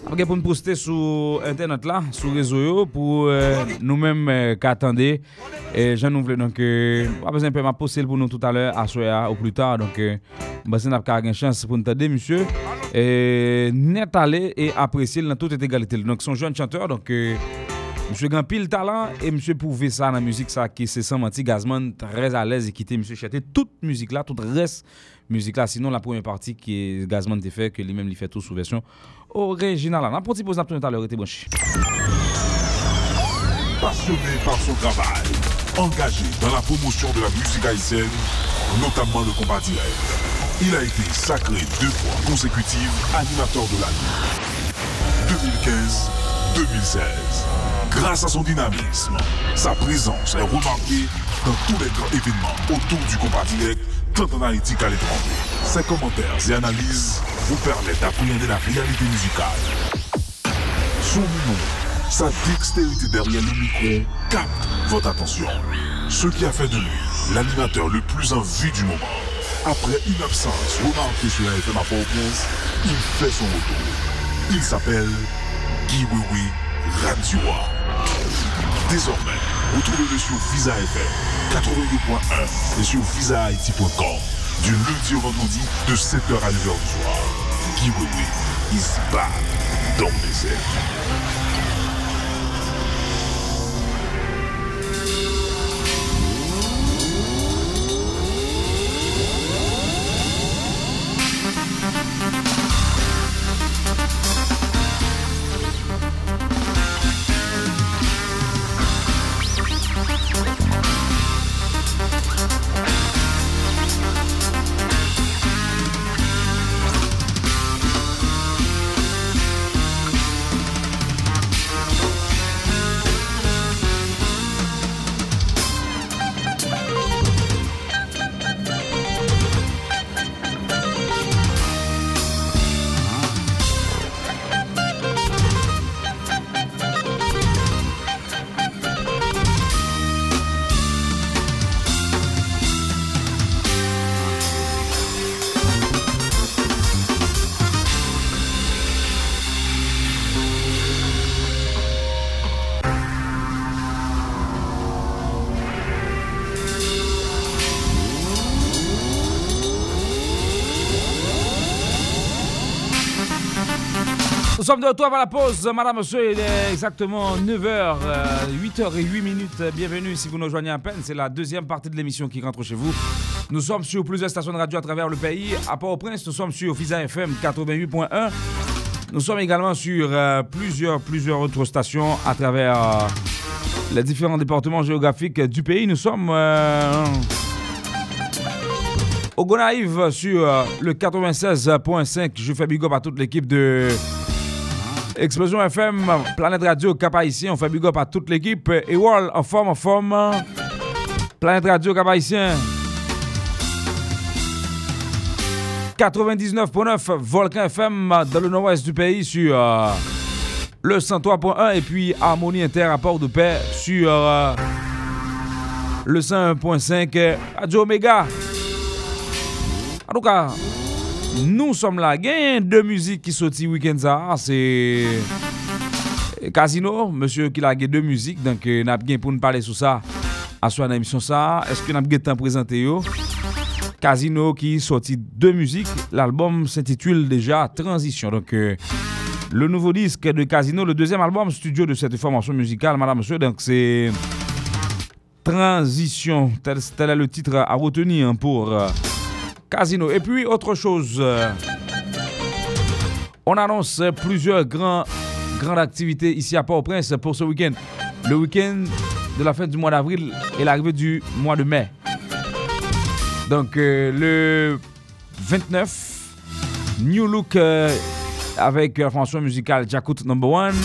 N'a pas pour nous poster sur Internet là, sur les réseaux pour euh, nous-mêmes euh, qu'attendez. Et j'en ouvre donc, euh, pas besoin de poster pour nous tout à l'heure, à soir ou plus tard. Donc, euh, bah, c'est une chance pour nous aider, monsieur. Et net aller et apprécier dans toute égalité. Donc, son jeune chanteur, donc, grand pile talent et monsieur prouvé ça dans la musique ça qui c'est sans mentir Gazman très à l'aise et quitter monsieur chanter toute musique là tout reste musique là sinon la première partie est Gazman t'est fait que lui-même lui fait tout sous version originale là. On a un petit pause après tout à l'heure était branché. Passionné par son travail, engagé dans la promotion de la musique haïtienne, notamment le combat direct, il a été sacré deux fois consécutives animateur de l'année. 2015-2016. Grâce à son dynamisme, sa présence est remarquée dans tous les grands événements autour du combat direct, tant en Haïti qu'à l'étranger. Ses commentaires et analyses vous permettent d'appréhender la réalité musicale. Son nom, sa dextérité derrière le micro capte votre attention. Ce qui a fait de lui l'animateur le plus en vue du moment. Après une absence remarquée sur la FM à Port-au-Prince, il fait son retour. Il s'appelle Guy Radioa. Désormais, retrouvez-le sur Visa FM 88.1 et sur visahaiti.com du lundi au vendredi de 7h à 9h du soir. Wewe is back dans les airs. Sommes de retour avant la pause, madame, monsieur, il est exactement 9h, 8h08 minutes. Bienvenue si vous nous rejoignez à peine, c'est la deuxième partie de l'émission qui rentre chez vous. Nous sommes sur plusieurs stations de radio à travers le pays. À Port-au-Prince, nous sommes sur Fisa FM 88.1. Nous sommes également sur euh, plusieurs, plusieurs autres stations à travers euh, les différents départements géographiques du pays. Nous sommes euh, au Gonaïve sur euh, le 96.5. Je fais big up à toute l'équipe de Explosion FM, Planète Radio, Cap Haïtien. On fait big up à toute l'équipe. Et Wall, en forme, en forme. Planète Radio, Cap Haïtien. 99.9 Volcan FM dans le nord-ouest du pays sur euh, le 103.1 et puis Harmonie Inter à Port-de-Paix sur euh, le 101.5 Radio Omega. En tout cas, nous sommes là. A deux musiques qui sortent week-end ça. C'est Casino, monsieur qui a deux musiques. Donc, nous avons pour nous parler sur ça à l'émission ça. Est-ce que nous avons temps présenter yo? Casino qui sorti deux musiques. L'album s'intitule déjà Transition. Donc, euh, le nouveau disque de Casino, le deuxième album studio de cette formation musicale, madame, monsieur. Donc, c'est Transition. Tel, tel est le titre à retenir pour euh, Casino. Et puis, autre chose. on annonce plusieurs grandes activités ici à Port-au-Prince pour ce week-end. Le week-end de la fin du mois d'avril et l'arrivée du mois de mai. Donc, euh, le 29, New Look euh, avec la formation musicale Jakut Number One.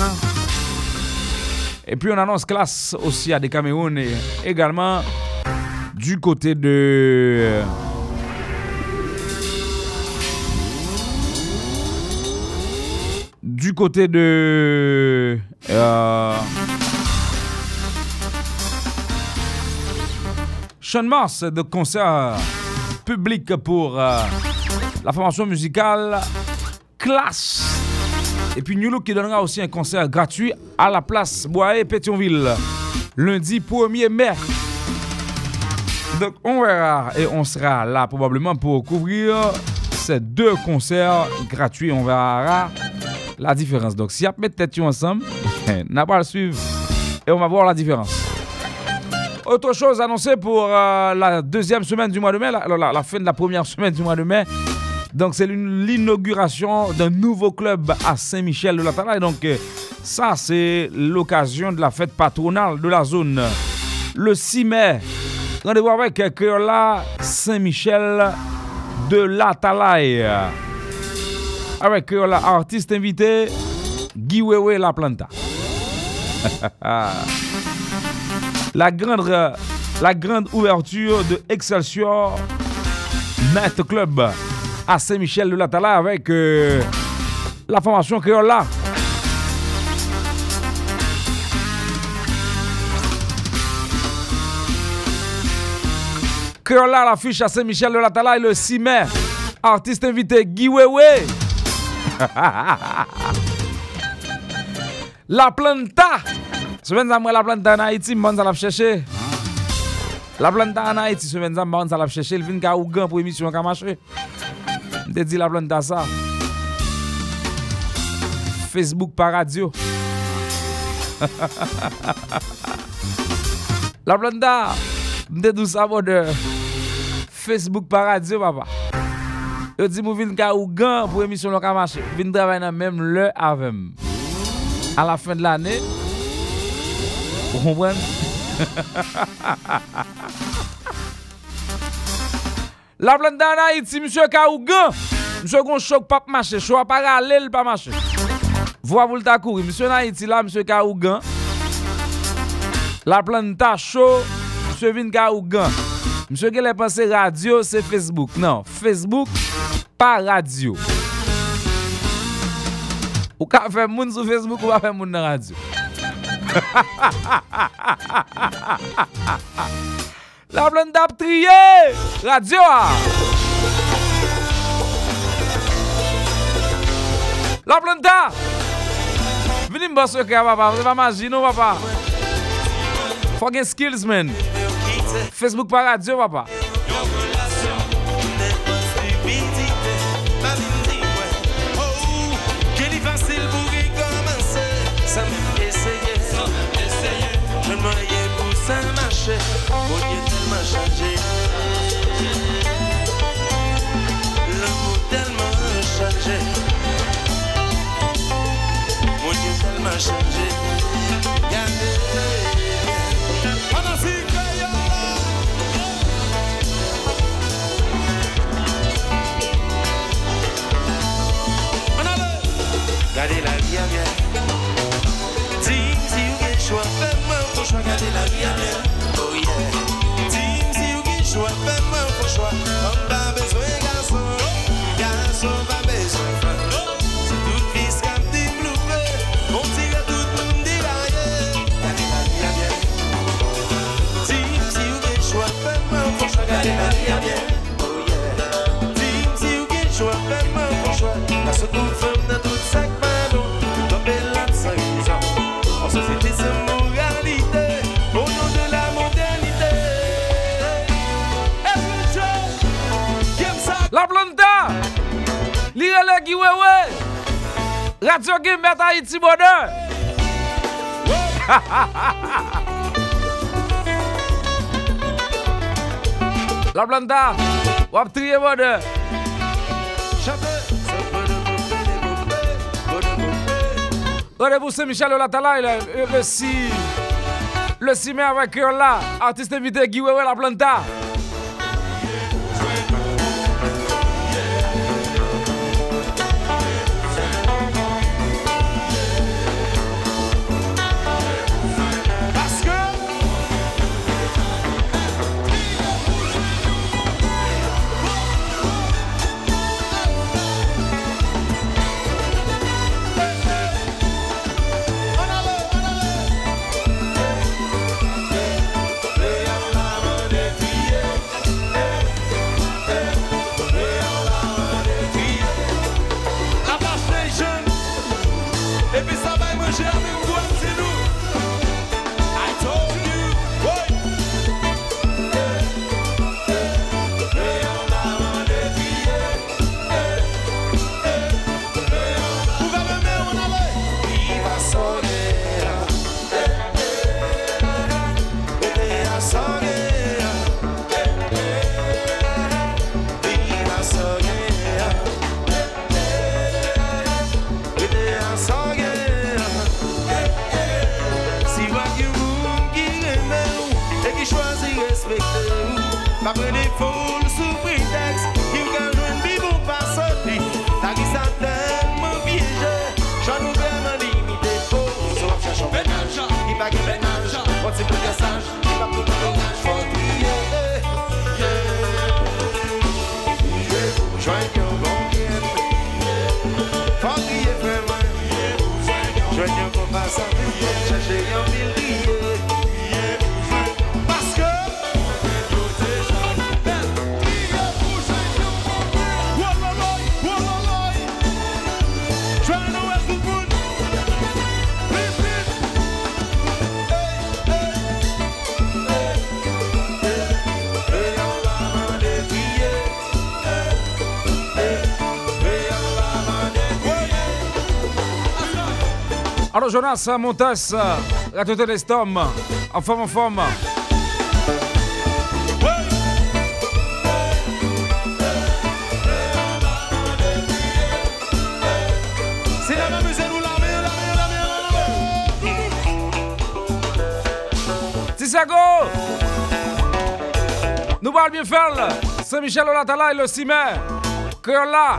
Et puis, on annonce classe aussi à des Cameroun et également du côté de. Du côté de. euh, Sean Mars de concert public pour euh, la formation musicale Classe. Et puis New qui donnera aussi un concert gratuit à la place Bois Pétionville lundi 1er mai. Donc on verra et on sera là probablement pour couvrir ces deux concerts gratuits. On verra la différence. Donc si a mettre tête ensemble, n'a pas à le suivre et on va voir la différence. Autre chose annoncée pour euh, la deuxième semaine du mois de mai, la, la- fin de la première semaine du mois de mai. Donc c'est l'in- l'inauguration d'un nouveau club à Saint-Michel de la. Donc euh, ça c'est l'occasion de la fête patronale de la zone. Le 6 mai, rendez-vous avec euh, Créola Saint-Michel de la Talaye. Avec Créola artiste invité, Guy Wewe La Planta. la grande, euh, la grande ouverture de Excelsior Night Club à Saint-Michel de la Tala avec euh, la formation Créola. Créola l'affiche à Saint-Michel de la Tala le 6 mai. Artiste invité Guy Wewe. la planta! Semen zan mwen la planta an Haiti, mwen zan ap chèche. La planta an Haiti, semen zan mwen zan ap chèche. El vin ka ougan pou emisyon kamache. Mwen te di la planta sa. Facebook pa radio. la planta! Mwen te dou sa mwen de Facebook pa radio, papa. Yo di mou vin ka Ougan pour émission ka marché. Vin l'heure avec. À la fin de l'année, vous comprenez? La plante en Haïti, monsieur Kaougan, monsieur gon choc pas marcher, choix parallèle pas marcher. Voix vous le ta courir, monsieur en Haïti là, monsieur Kaougan. La chaud, monsieur Vin Kaougan. Monsieur qui les pensé radio, c'est Facebook. Non, Facebook, pa radyo. Ou ka fe moun sou Facebook ou pa fe moun nan radyo. La blan dap triye! Radyo a! La blan da! Vini mba soke a papa, mwen pa majino papa. Fok en skills men. Facebook pa radyo papa. Tellement changé la vie bien. Si vous. Gardez la vie à bien. Lirele Guy Wewe! Radio! La planta! Wap triye bonheur! Rendez-vous Saint-Michel de la Talaye, le, le 6 le 6 mai avec là, artiste invité La Planta. La meilleure, la meilleure, la meilleure, la meilleure. Tisago Nous parlons bien faire Saint-Michel Olatala et le Cimais Créola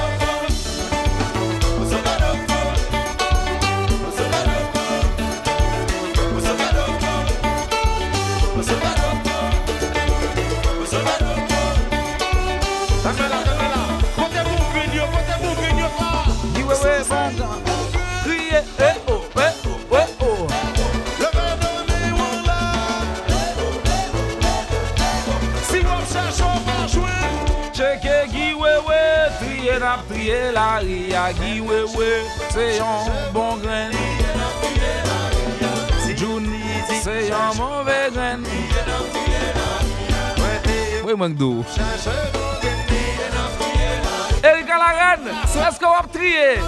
triye la ria Giwewe, se yon bon gren Jouni, se yon mouve gren Wey mank do Erika la ren, eske wap triye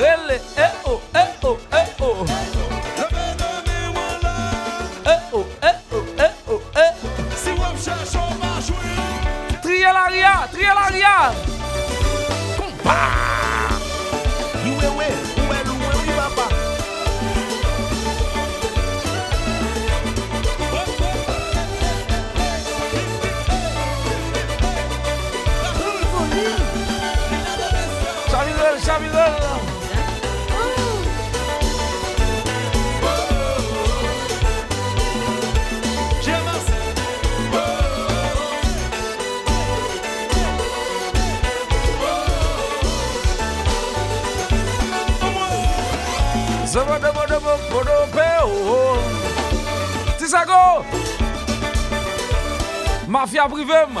Ele, eh oh, eh oh, eh oh Pelaria! Compa! Ueuê, ué, ué, ué, babá. Chavidão, chavidão! Sobo dobo dobo podo pe o Tisago Mafia privem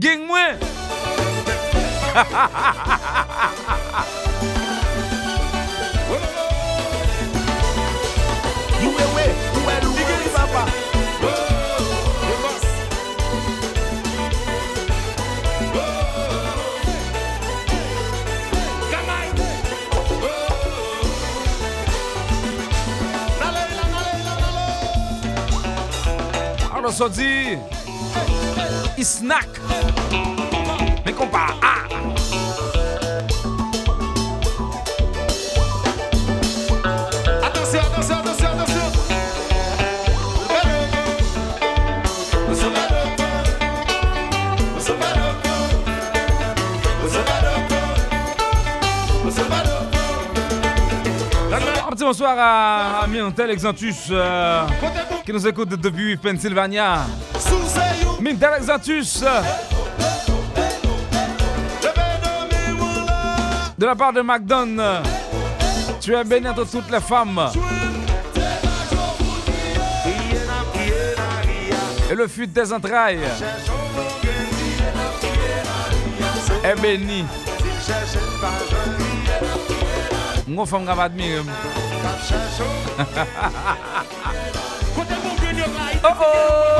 Geng mwen Ha ha ha ha ha Alors so di Isnak Men kompa ah. Attention, attention, attention, attention. Bonsoir à, à Exantus euh, qui nous écoute depuis Pennsylvania. Mintel Exantus euh, de la part de McDon. Tu es béni entre toutes les femmes. Et le fut des entrailles est béni. Mon femme va. Oh oh!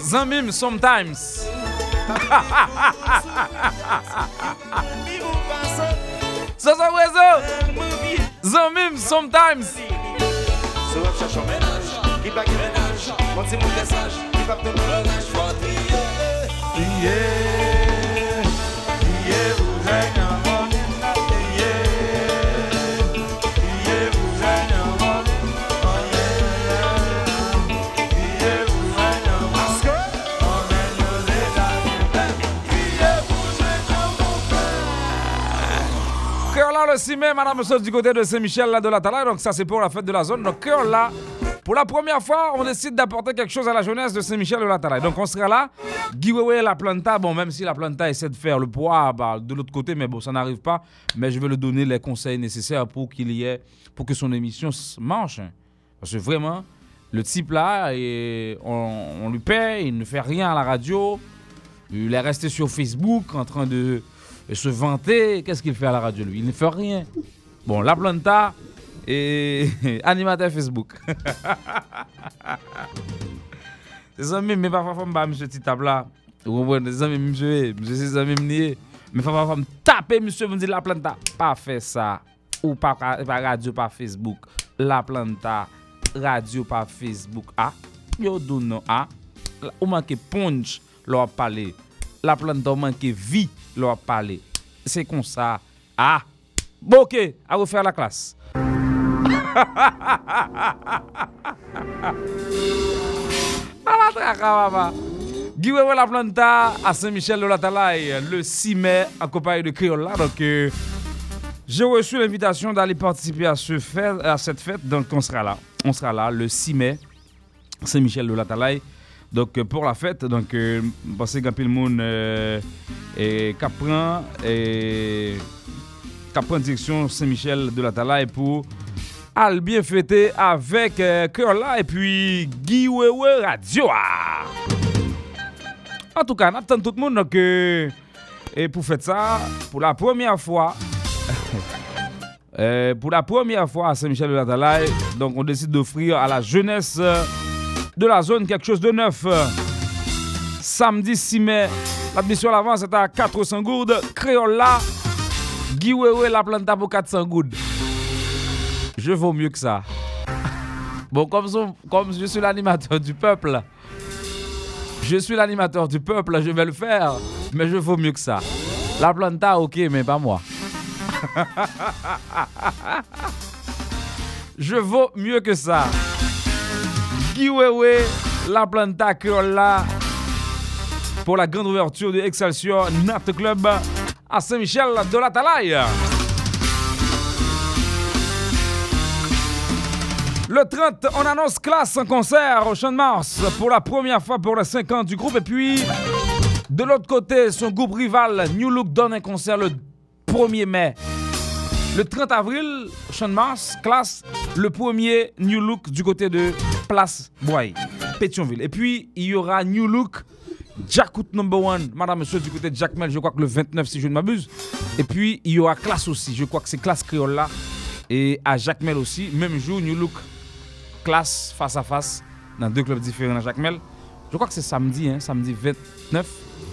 Zamim sometimes. Mon vie. Zamim sometimes. So ap 6 mai, madame monsieur du côté de Saint-Michel là de la. Donc ça c'est pour la fête de la zone. Donc là, pour la première fois, on décide d'apporter quelque chose à la jeunesse de Saint-Michel de la Talaye. Donc on sera là. Wewe, la planta, bon même si la planta essaie de faire le poids bah, de l'autre côté, mais bon ça n'arrive pas. Mais je vais lui donner les conseils nécessaires pour qu'il y ait, pour que son émission hein. Parce que vraiment, le type là, et on, on lui paie, il ne fait rien à la radio. Il est resté sur Facebook en train de, de se vanter. Qu'est-ce qu'il fait à la radio, lui? Il ne fait rien. Bon, La Planta et animateur Facebook. C'est ça même, mais parfois, faut me monsieur. Vous comprenez même, monsieur, monsieur, même nié. Mais parfois, me taper, monsieur, me dire La Planta. Pas fait ça. Ou pas, radio, pas Facebook. La Planta, radio, pas Facebook. Ah, yo non, ah. Ou manque punch, leur parler. La Planta, ou manque vie, leur parler. C'est comme ça. Ah. Bon, ok, à refaire la classe. Ah, la Planta à Saint-Michel de la Talaye le 6 mai en compagnie de Créole là. Donc, j'ai reçu l'invitation d'aller participer à, ce fête, à cette fête. Donc, on sera là. On sera là le 6 mai, Saint-Michel de la Talaye. Donc, euh, pour la fête, donc, euh, je pense que le monde euh, et Capran et Capran direction Saint-Michel de la Talaye pour aller bien fêter avec là et puis Guy Radio. En tout cas, on attend tout le monde euh, et pour faire ça, pour la première fois, pour la première fois à Saint-Michel de la Talaye, donc on décide d'offrir à la jeunesse de la zone quelque chose de neuf. Samedi 6 mai, l'admission à l'avance est à 400 gourdes. Créole là, Guy Wewe la planta pour 400 gourdes. Je vaux mieux que ça. Bon, comme, comme je suis l'animateur du peuple, je suis l'animateur du peuple, je vais le faire, mais je vaux mieux que ça. La planta, ok, mais pas moi. je vaux mieux que ça. Wewe, la planta Créola, pour la grande ouverture de Excelsior Nat Club à Saint-Michel de la Talaye. Le 30, on annonce classe en concert au Champ de Mars pour la première fois pour les 5 ans du groupe. Et puis, de l'autre côté, son groupe rival New Look donne un concert le 1er mai. Le 30 avril, de Mars, classe, le premier New Look du côté de Place Boy, Pétionville. Et puis, il y aura New Look, Jackout Number One, madame, monsieur, du côté de Jack Mel, je crois que le 29, si je ne m'abuse. Et puis, il y aura classe aussi, je crois que c'est classe créole là. Et à Jacques Mel aussi, même jour, New Look, classe face à face, dans deux clubs différents à Jacques Mel. Je crois que c'est samedi, hein, samedi 29.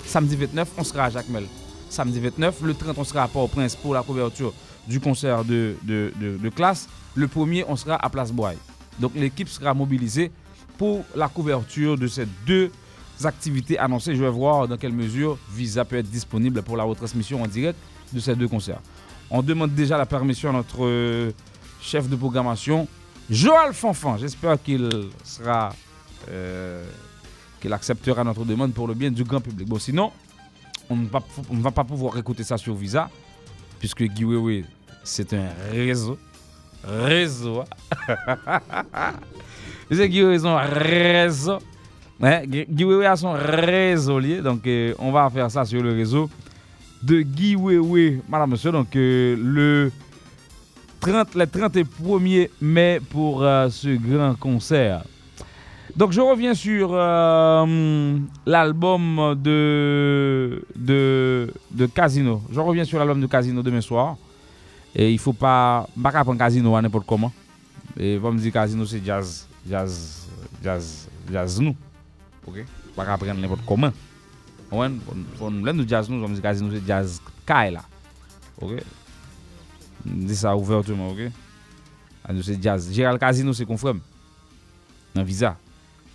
Samedi 29, on sera à Jacques Mel. Samedi 29, le 30, on sera à Port-au-Prince pour la couverture du concert de, de, de- classe. Le premier, on sera à Place Boy. Donc l'équipe sera mobilisée pour la couverture de ces deux activités annoncées. Je vais voir dans quelle mesure Visa peut être disponible pour la retransmission en direct de ces deux concerts. On demande déjà la permission à notre euh, chef de programmation, Joël Fanfan. J'espère qu'il sera, euh, qu'il acceptera notre demande pour le bien du grand public. Bon, sinon, on ne va, pas pouvoir écouter ça sur Visa, puisque Wewe, c'est un réseau. Réseau. C'est Guy Wewe, son réseau. Ouais, Guy Guy Wewe a son réseau lié, donc euh, on va faire ça sur le réseau de Guy Wewe, madame, monsieur. Donc euh, le 30, le 31er mai pour euh, ce grand concert. Donc je reviens sur euh, l'album de, de Casino. Je reviens sur l'album de Casino demain soir. E yifo pa, baka pon kazino an epot koman. E vam di kazino se jazz, jazz, jazz, jazz nou. Ok? Baka pren an epot koman. Owen, pon len nou jazz nou, vam di kazino se jazz kae la. Ok? Di sa ouvertouman, ok? Ah, an nou se jazz. Gérald Kazino se konfrem. Nan visa.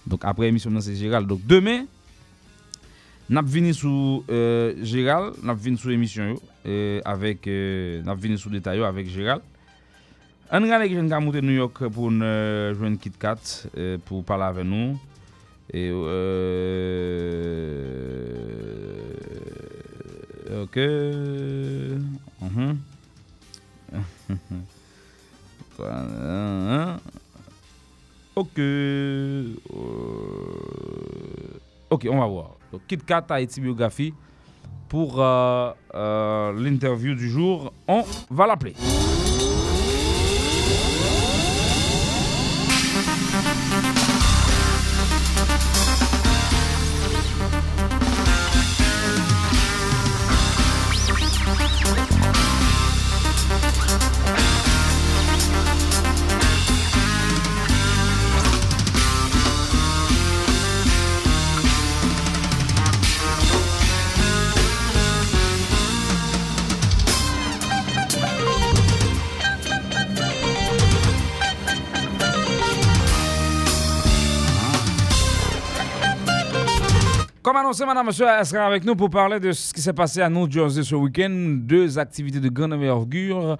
Donk apre emisyon nan se Gérald. Donk demè, nap vini sou euh, Gérald, nap vini sou emisyon yo. euh, avèk euh, nap vini sou detay yo avèk Gérald. An gane ki jen ka moute New York pou nou euh, jwen Kit Kat euh, pou pala avè nou. E, e mhm. euh, ok. Uh -huh. ok. Ok, on va voir. Donc, Kit Kat a eti biografi. Pour euh, euh, l'interview du jour, on va l'appeler. Annoncé, madame, monsieur, elle sera avec nous pour parler de ce qui s'est passé à New Jersey ce week-end. Deux activités de grande envergure.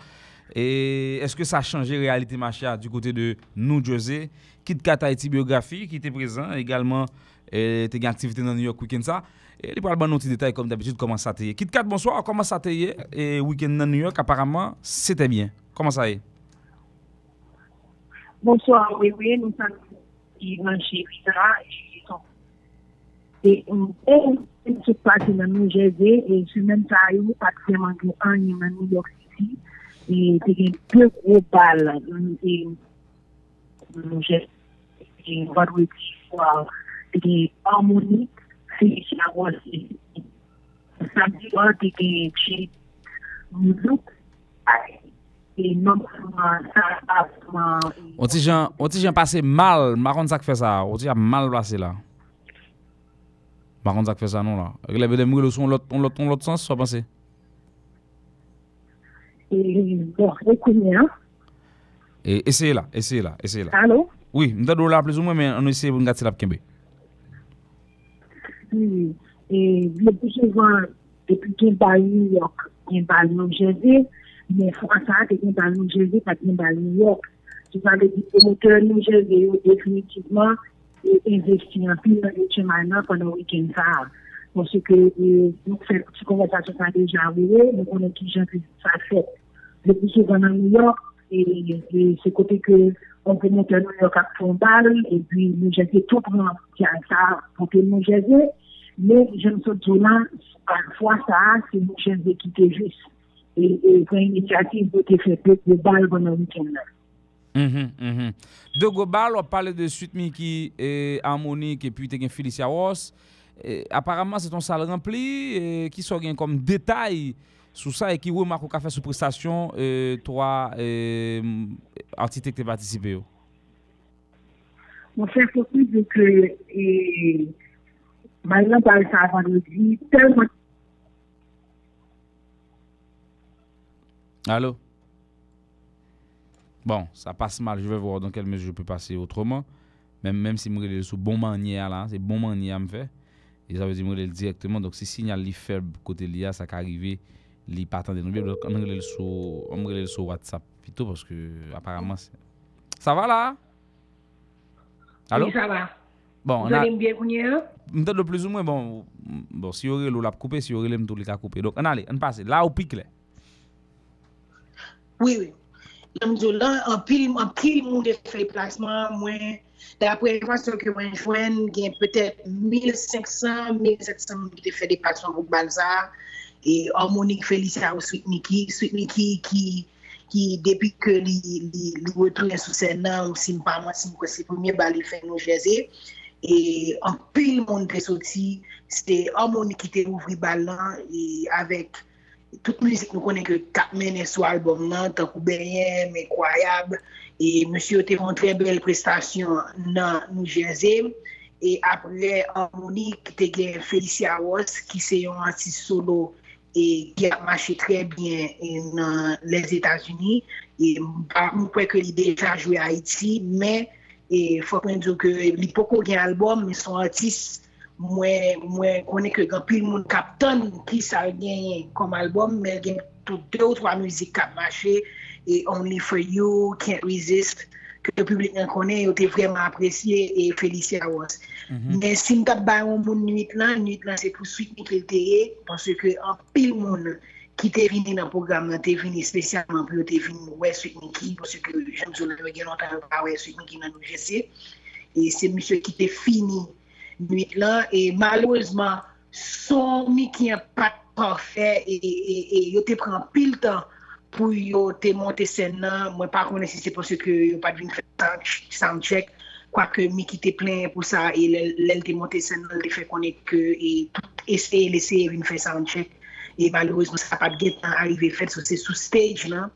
Et est-ce que ça a changé réalité, Macha, du côté de New Jersey? Kit Kat Haïti Biographie qui était présent également. Et une activité dans New York week-end ça. Et il parle de petits détails comme d'habitude, comment ça t'est. Kit Kat, bonsoir, comment ça t'est? Et week-end dans New York, apparemment, c'était bien. Comment ça est? Bonsoir, oui, oui, nous sommes E mwen mwen se pati nan nou jeze, e sou men ta yo pati seman gen an yon nan New York City, e te gen pe gro bal nou jeze, e wadwe ki fwa, te gen harmonik, se yon wad se, samdi wad te gen chit, mou louk, ae, e nan mwen sa apman. O ti jan pase mal, maron sa kfe sa, o ti jan mal plase la. K fè sa non. Glebe de mwile ou son on on lot sens, so panse? et bon, écoutez, hein. E, eseye la, eseye la, eseye la. Allô? Oui, mda do la plus ou mwen, men an eseye pou ngati la pkembe. Oui. Et le plus souvent, depuis qu'il y a New York, il y a New Jersey, mais François, il y a New Jersey, pas a New York. Tu vas le dire, promoteur New Jersey, définitivement, investi an pi nan etche manan konon wiken sa. Mwen se ke nou fè ti konversasyon sa deja wè, nou konen ki jan ki sa fèt. Le pou se van nan New York, e se kote ke on pe monte an New York ak fon bal, e pi nou jese tout pran ki an sa pou ke nou jese, men jen sot zonan, an fwa sa, se nou jese ki te jis. E kon inisiativ pou te fè pek de bal konon wiken nan. Mm -hmm, mm -hmm. De Gobal, wap pale de Sutmiki e Harmonik e pi te gen Felicia Ross. E, aparamman se ton sal rempli, e, ki so gen kom detay sou sa e ki wè mako ka fè sou prestasyon e, towa antite euh, ki te patisipe yo. Mon fè fòkou de ke Marian pale sa avan nou di telman Alo Bon, ça passe mal. Je vais voir dans quelle mesure je peux passer autrement. Même, même si je sous bon manière là, c'est bon manière à me faire. Et ça veut dire que je directement. Donc, si signal li faible côté l'IA, ça peut arriver, li pas attendre nous. Donc, on relève sur, on relève sur WhatsApp plutôt parce que apparemment, c'est- ça va là? Allô? Oui, ça va. Bon, on Vous a, allez me bien peut-être le plus ou moins, bon, bon, si vous avez l'a coupé, si avez tout le cas coupé. Donc, on allez, on passe. Là, au pic là. Oui, oui. Lamdou lan, an pil moun de fè plasman, mwen, d'apre evansyon ke mwen jwen, gen pwetèp 1500, 1700 moun de fè de plasman pou Balzar, e hormonik fè li sa ou Sweet Mickey, Sweet Mickey ki, ki depi ke li, li, li wotounen sou sè nan, ou si mpa mwen, si mkwa se pwemye bali fè nou jese, e an pil moun de soti, se hormonik ki te ouvri balan, e avèk, tout müzik nou konen ke kap menen sou albom nan, tankou benyen, Ekwayab, e monsye yo te fon tre bel prestasyon nan New Jersey, e apre Harmony te gen Felicia Ross, ki se yon antis solo, e ki ap mache tre bien e, nan les Etats-Unis, e mwen kwe ke li deja jwe Haiti, men, e fok men diyo ke li poko gen albom, men son antis, mwen, mwen konen ke gampil moun kap ton ki sal genyen kom albom, men gen tout 2 ou 3 müzik kap mache, e Only For You, Can't Resist, ke publik nan konen yo te vreman apresye e Felicia Ross. Mm -hmm. Men si m tap bayon moun nuit lan, nuit lan se pou suite ni kel teye, panse ke an pil moun ki te vini nan program nan, te vini spesyalman pou yo te vini wè suite ni ki, panse ke jen zon nan yo gen lontan wè suite ni ki nan nou jese, e se msye ki te fini nuit là et malheureusement son mi qui n'est pas parfait et et et yo te prend pile temps pour yo te monter scène là. Moi pas connais si c'est parce que yo pas vinn faire sound check quoi que mi qui était plein pour ça et l'elle te monter scène là le fait qu'on est que et tout essayer laisser vinn faire sound check et malheureusement ça pas de temps arrivé fait sur c'est sous stage là.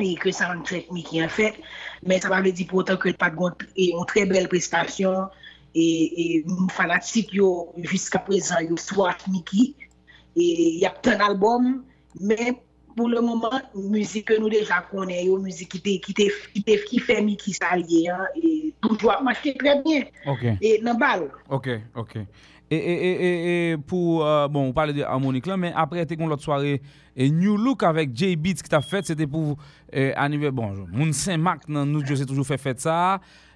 Et que sound check mi qui en fait. Mais ça va veut dire pour autant que pas de une très belle prestation. Bel prestasyon, e, e m fanatik yo jiska prezan yo swat Miki e yap ten album men pou le mouman müzik ke nou deja konen yo müzik ki te ki te ki te ki fe Miki salye e toujwa mache tre bien. E nan bal. Ok, ok. E, e, e, e, e pou, euh, bon, ou pale de harmonik la, men apre te kon lot soare e New Look avek J Beats ki ta fet, se te pou e, anive, bon, moun Saint-Marc nan nou jose toujou fe fet sa,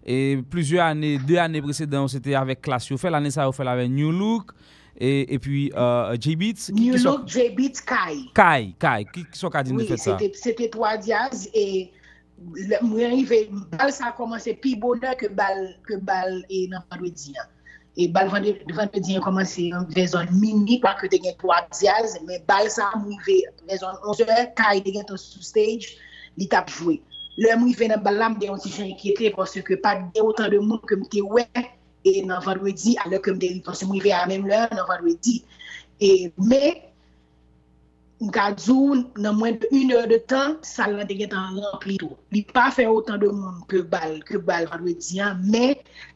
E plizye ane, de ane presedan, ou sete avek klas yo fel, ane sa yo fel avek New Look, e, e pi euh, J-Beats. New so, Look, J-Beats, Kai. Kai, Kai, ki so ka din oui, de fet sa? Oui, sete 3 diaz, e mwen rive, bal sa a komanse pi bonan ke bal, ke bal e nan pandwediyan. E bal vandediyan komanse ve zon mini, kwa ke te gen 3 diaz, men bal sa mwen rive, vezon 11, ka e te gen ton sou stage, li tap jwe. Le mwen fè nan balam de yon ti fè enkyete pwosè ke pat de otan de moun ke mte wè e nan vandwedi alè ke mde pwosè mwen fè a mèm lè nan vandwedi. E mè, mka djou nan mwen de 1 or de tan, sal nan te gen tan rempli tou. Li pa fè otan de moun ke bal, ke bal vandwedi an, mè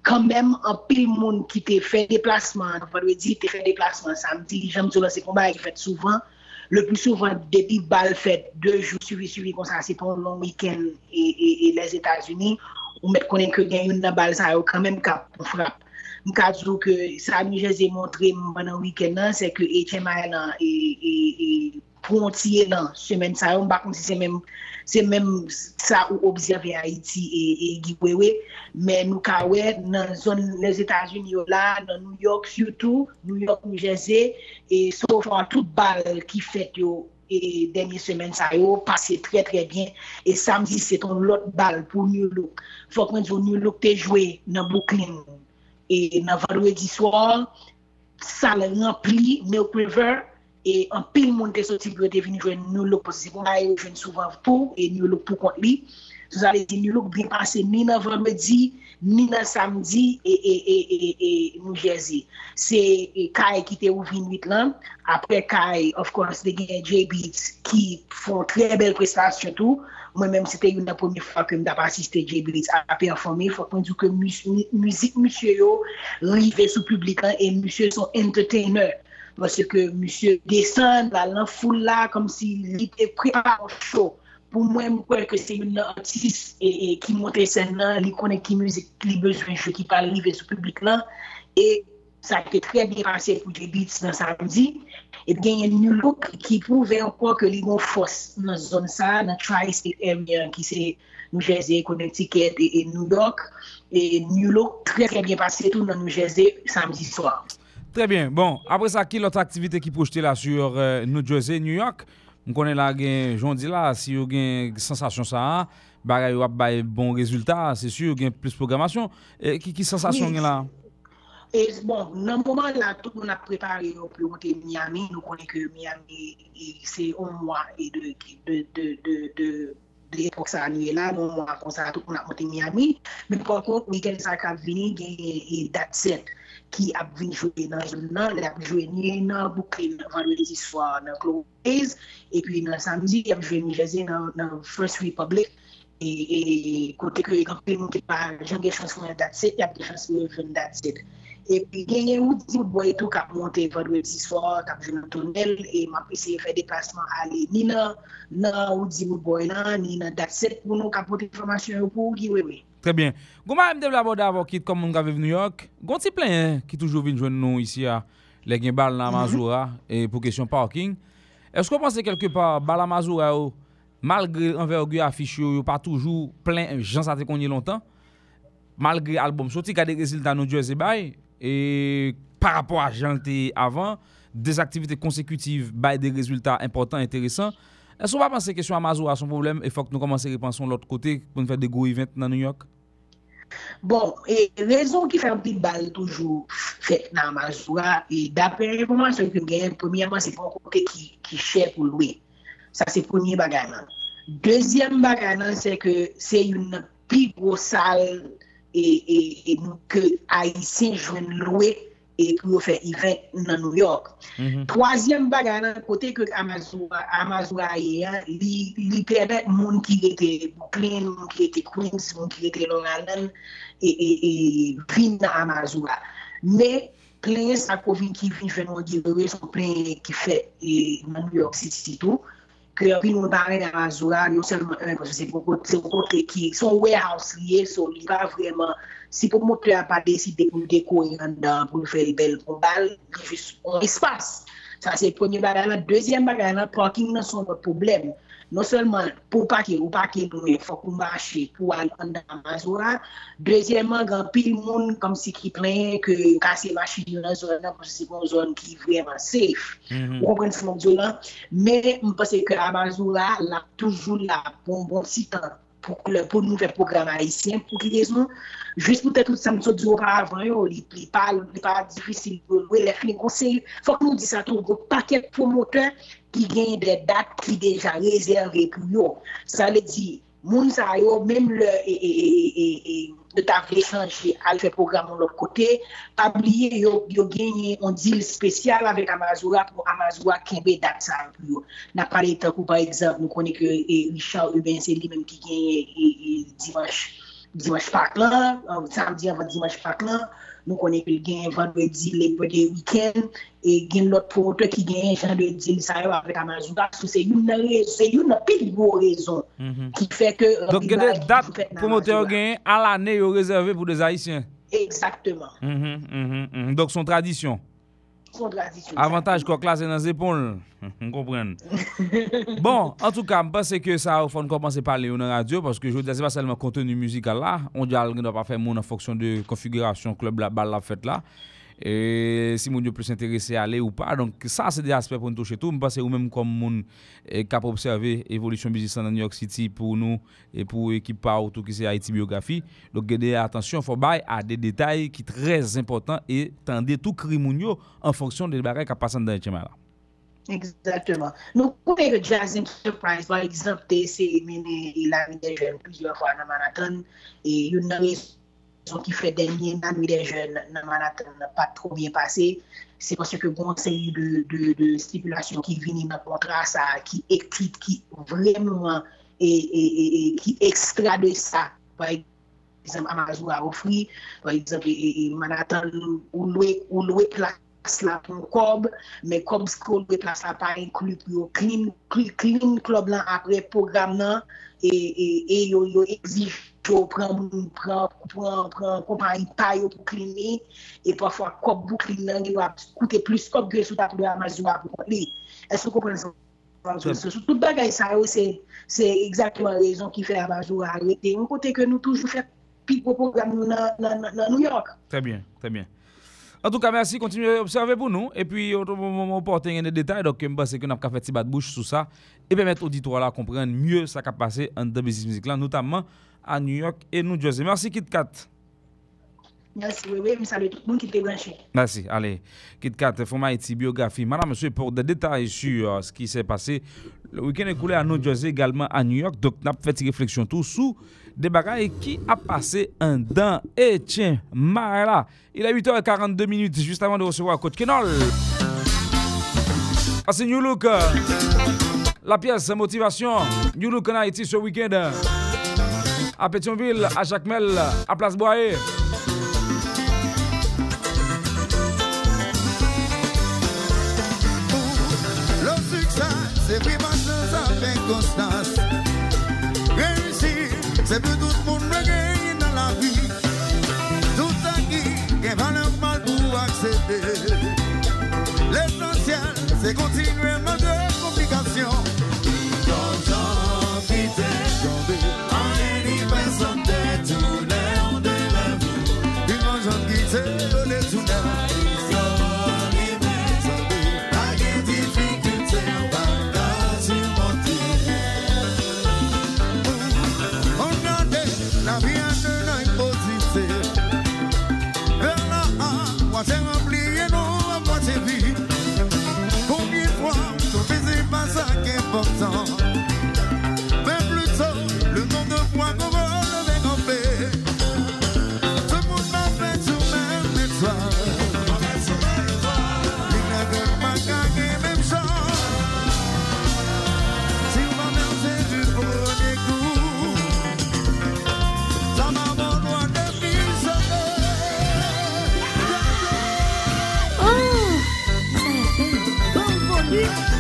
kan mèm an pil moun ki te fè deplasman nan vandwedi, te fè deplasman samdi, jèm sou lan se komba ki fèt souvan, le plus souvent, depuis bal fête, deux jours suivi, suivi, comme ça, c'est un long week-end et, et, et, les États-Unis, on met connaît que gagne une balle, ça a quand même cap, on frappe. Mkadzou ke sa mi jese montre mbanan wiken nan, se ke HMI nan e, e, e prontiye nan semen sa yo, mbakon si se men se menm sa ou observe Haiti e, e Gibwewe, men nou ka we nan zon les Etats-Unis yo la, nan New York surtout, New York, New Jersey, e so fwa tout bal ki fet yo e denye semen sa yo, pase tre tre bien, e samdi se ton lot bal pou New Look. Fok men zo New Look te jwe nan Brooklyn, e nan valwe di swar, sa le rempli, Milk River, e an pil moun te soti pou yo te vini jwen nou lòk pou se pou mwen yo jwen souvan pou e nou lòk pou kont li. Sou zale di nou lòk bin pase ni nan vèmèdi ni nan samdi e, e, e, e e, nou jèzi se e, kaj ki te ouvi nwit lan apre kaj of course de gen J-Beats ki fon tre bel prestasyon tou. Mwen menm se te yon nan pomi fwa ke mda pa asiste J-Beats a performe fwa kon djou ke müzik mous, mous, yo rive sou publikan e monsye son entertainer. Vase ke monsye desen la lan foul la kom si li te prepa an show. Pou mwen mwen kwe se yon nan artis e ki monte sen nan, li konen ki müzik, li bezwen show ki palive sou publik lan. E sa te tre bien pase pou te beats nan samdi. Et genye New Look ki pouve anpwa ke li gon fos nan zon sa, nan tri-state area ki se New Jersey, Connecticut et New York. Et New Look tre tre bien pase tout nan New Jersey samdi soir. Très bien. Bon, après ça, qui l'autre activité qui projetée là sur euh, New Jersey, New York? On connaît là, j'en dis là, si vous avez une sensation ça, bah, vous avez bon résultat, c'est sûr, vous avez plus de programmation. Et, qui, qui sensation oui. là? Et bon, nan mouman la, tout moun ap prepare yo pou monte Miami, nou konen ke Miami se bon, on mwa e de epok sa anye la, nou mwa konsa tout moun ap monte Miami, men kon kon, Mikel Sarkavini gen e dat set. ki ap vinjwe nan zon nan, le ap jwenye nan boukri nan vandwezi swa nan Clovis, e pi nan samdi ap jwenye jese nan, nan First Republic, e, e kote ke kampil moun ki pa jenge chanswen dat set, ap de chanswen jen dat set. E pi genye ou di ou boye tou kap monte vandwezi swa, kap jen nan tonel, e map ese fè deplasman ale ni nan, nan ou di ou boye nan, ni nan dat set pou nou kap pote informasyon pou ou giwe we. Très bien. Gouman mdem la boda avon kit kom moun ka vive New York. Gon ti plen hein, ki toujou vin jwen nou isi a le gen bal nan Mazoura e pou kesyon parking. Esko panse kelke pa bal nan Mazoura ou malgre envergu afish yo yo pa toujou plen jan sa te konye lontan malgre album soti kade reziltan nou Jersey bay e par rapport a jan te avan des aktivite konsekutiv bay de rezultat important interesant. Esko pa panse kesyon a Mazoura son problem e fok nou komanse repanson lot kote pou nou fè de go event nan New York? Bon, e rezon ki fè an pil bal toujou fèt nan Mansoura, e dapè informasyon ki gen, premièman se fè kote ki, ki chè pou louè. Sa se pounye bagay nan. Dezyem bagay nan se ke se yon pi gwo sal e, e, e nou ke Haitien jwen louè e pou yo fe event nan New York. Mm -hmm. Troasyem bagay nan kote ke Amazoura ye, li, li pebet moun ki ete Brooklyn, moun ki ete Queens, moun ki ete Long Island, e, e, e vin nan Amazoura. Me, plen sa kovin ki vin fè nou diwewe, son plen ki fè e, nan New York City tou, ke api nou pare nan Amazoura, nou selman, euh, se bon pou bon kote ki, son warehouse liye, son li pa vreman Si pou moun a pa deside pou dekou yon dan pou fè li bel pou bal, li jis on espas. Sa se premier bagay la. Dezyen bagay la, parking nan son not problem. Non selman pou pake ou pake pou yon fok ou mache pou al an dan mazoura. Dezyenman, gan pil moun kom si ki plen ke kase mache yon nan zon nan pou se kon zon ki vreman safe. Mhm. Ou kompren se moun zon lan. Men, mpase ke a la toujou la bon, bon pou bon sitan pou, pou nou fè program haisyen pou ki lezon. Jus pou tèt tout sa msou di oravan yo, li pa difisil, wè lè fin konsey, fòk nou di sa tou, gò pakèk promoteur ki gen de dat ki deja rezerve pou yo. Sa lè di, moun sa yo, mèm lè, de ta vlechange al fè program moun lòt kote, pabliye yo, yo genye on dil spesyal avèk Amazoura pou Amazoura kenbe dat sa pou yo. Na pale tan kou, par exemple, nou konen ke eh, Richard Uben, se li mèm ki genye dimanche. Dimanche pak lan, samdi avan Dimanche pak lan, nou konen ke gen vendredi le weekend, e gen lot promoteur ki gen jan de di sa yo avèk Amazoura, sou se yon nan rezon, se yon nan pil gwo rezon, ki fè ke... Donk gen de dat promoteur gen al anè yo rezerve pou de Haitien. Exactement. Donk son tradisyon. Son tradisyon. Avantaj kwa klase nan zepon, m kompren. Bon, an tou ka, m pase ke sa ou fon komanse pale yo nan radyo, paske jwè de se pa selman kontenu musikal la, on di al gen do pa fè moun an foksyon de konfigurasyon klub la bal la fèt la, E, si moun yo plus interese ale ou pa Donk sa se de aspe pou nou touche tou. Mpase ou menm kom moun e, kap observe evolisyon bizisan nan New York City pou nou E pou ekip pa ou tou ki se Haiti biografi. Donk gede atensyon fò bay a de detay ki trez important E tende tou kri moun yo An fonksyon de barek a pasan dan etchema la. Exactement. Nou koupe ke Jazz Enterprise, par exemple, te se mene la de jen plusieurs fwa nan Manhattan, e yon nan yon son ki fè denye nan mi de jen nan Manhattan nan pa tro bien pase, se pwase ke konseyi de, de, de stipulasyon ki vini nan kontra sa, ki ekrit, ki vremen, ki ekstra de sa, par exemple, Amazou a ofri, par exemple, Manhattan ou loue plas la pou kob, men kob skou loue plas la pa inklu pou yo klin, klub lan apre program nan, e yo yo exif yo pran kompanyi pa yo pou clean e pafwa kob pou clean nan yo ap koute plus kob gwe sou ta pou de Amazoura pou kon li. Esou kompren sa? Sou tout bagay sa yo se exaktman rezon ki fe arete. Yon kote ke nou toujou fe pi program nan New York. Très bien, très bien. En tout cas, merci, continuez à observer pour nous. Et puis, moment où porter des détails, donc, je pense que nous avons fait de bouche sur ça. Et permettre l'auditoire là comprendre mieux ce qui a passé en business musique notamment à New York et New Jersey. Merci KitKat. Merci, oui, oui, salut tout le monde qui était branché. Merci, allez. KitKat, format Haïti, biographie. Madame, monsieur, pour des détails sur euh, ce qui s'est passé, le week-end écoulé à New Jersey, également à New York, donc nous avons fait une réflexion tout sous des bagailles qui a passé un dent. Et tiens, Mara, il est 8h42 minutes, juste avant de recevoir Coach Kenol. Ah, c'est New Look, euh, la pièce motivation. New Look en Haïti ce week-end à Pétionville, à Jacmel, à Place Boyer. Le succès, c'est vraiment chose avec constance. Réussir, c'est plus tout pour me gagner dans la vie. Tout acquis, qui va le mal pour accéder. L'essentiel, c'est continuer à me Yeah.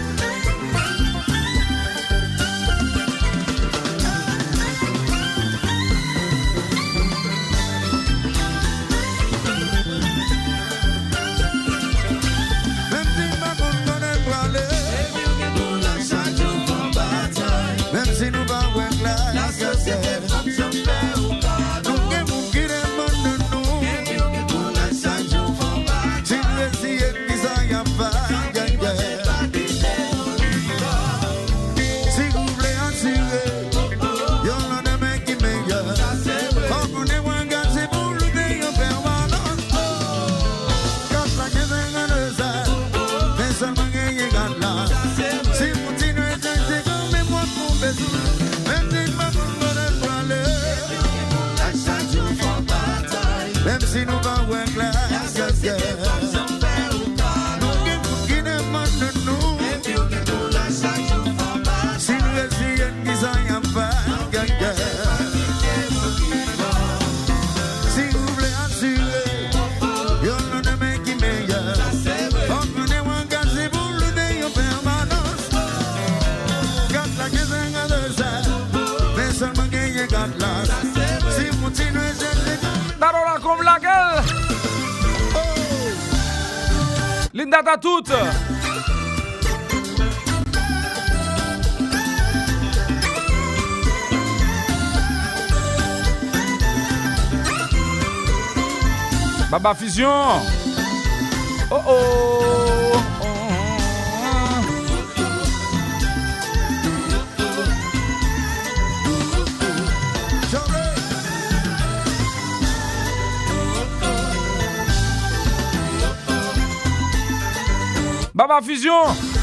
Bas Fusion. Oh oh. Baba Fusion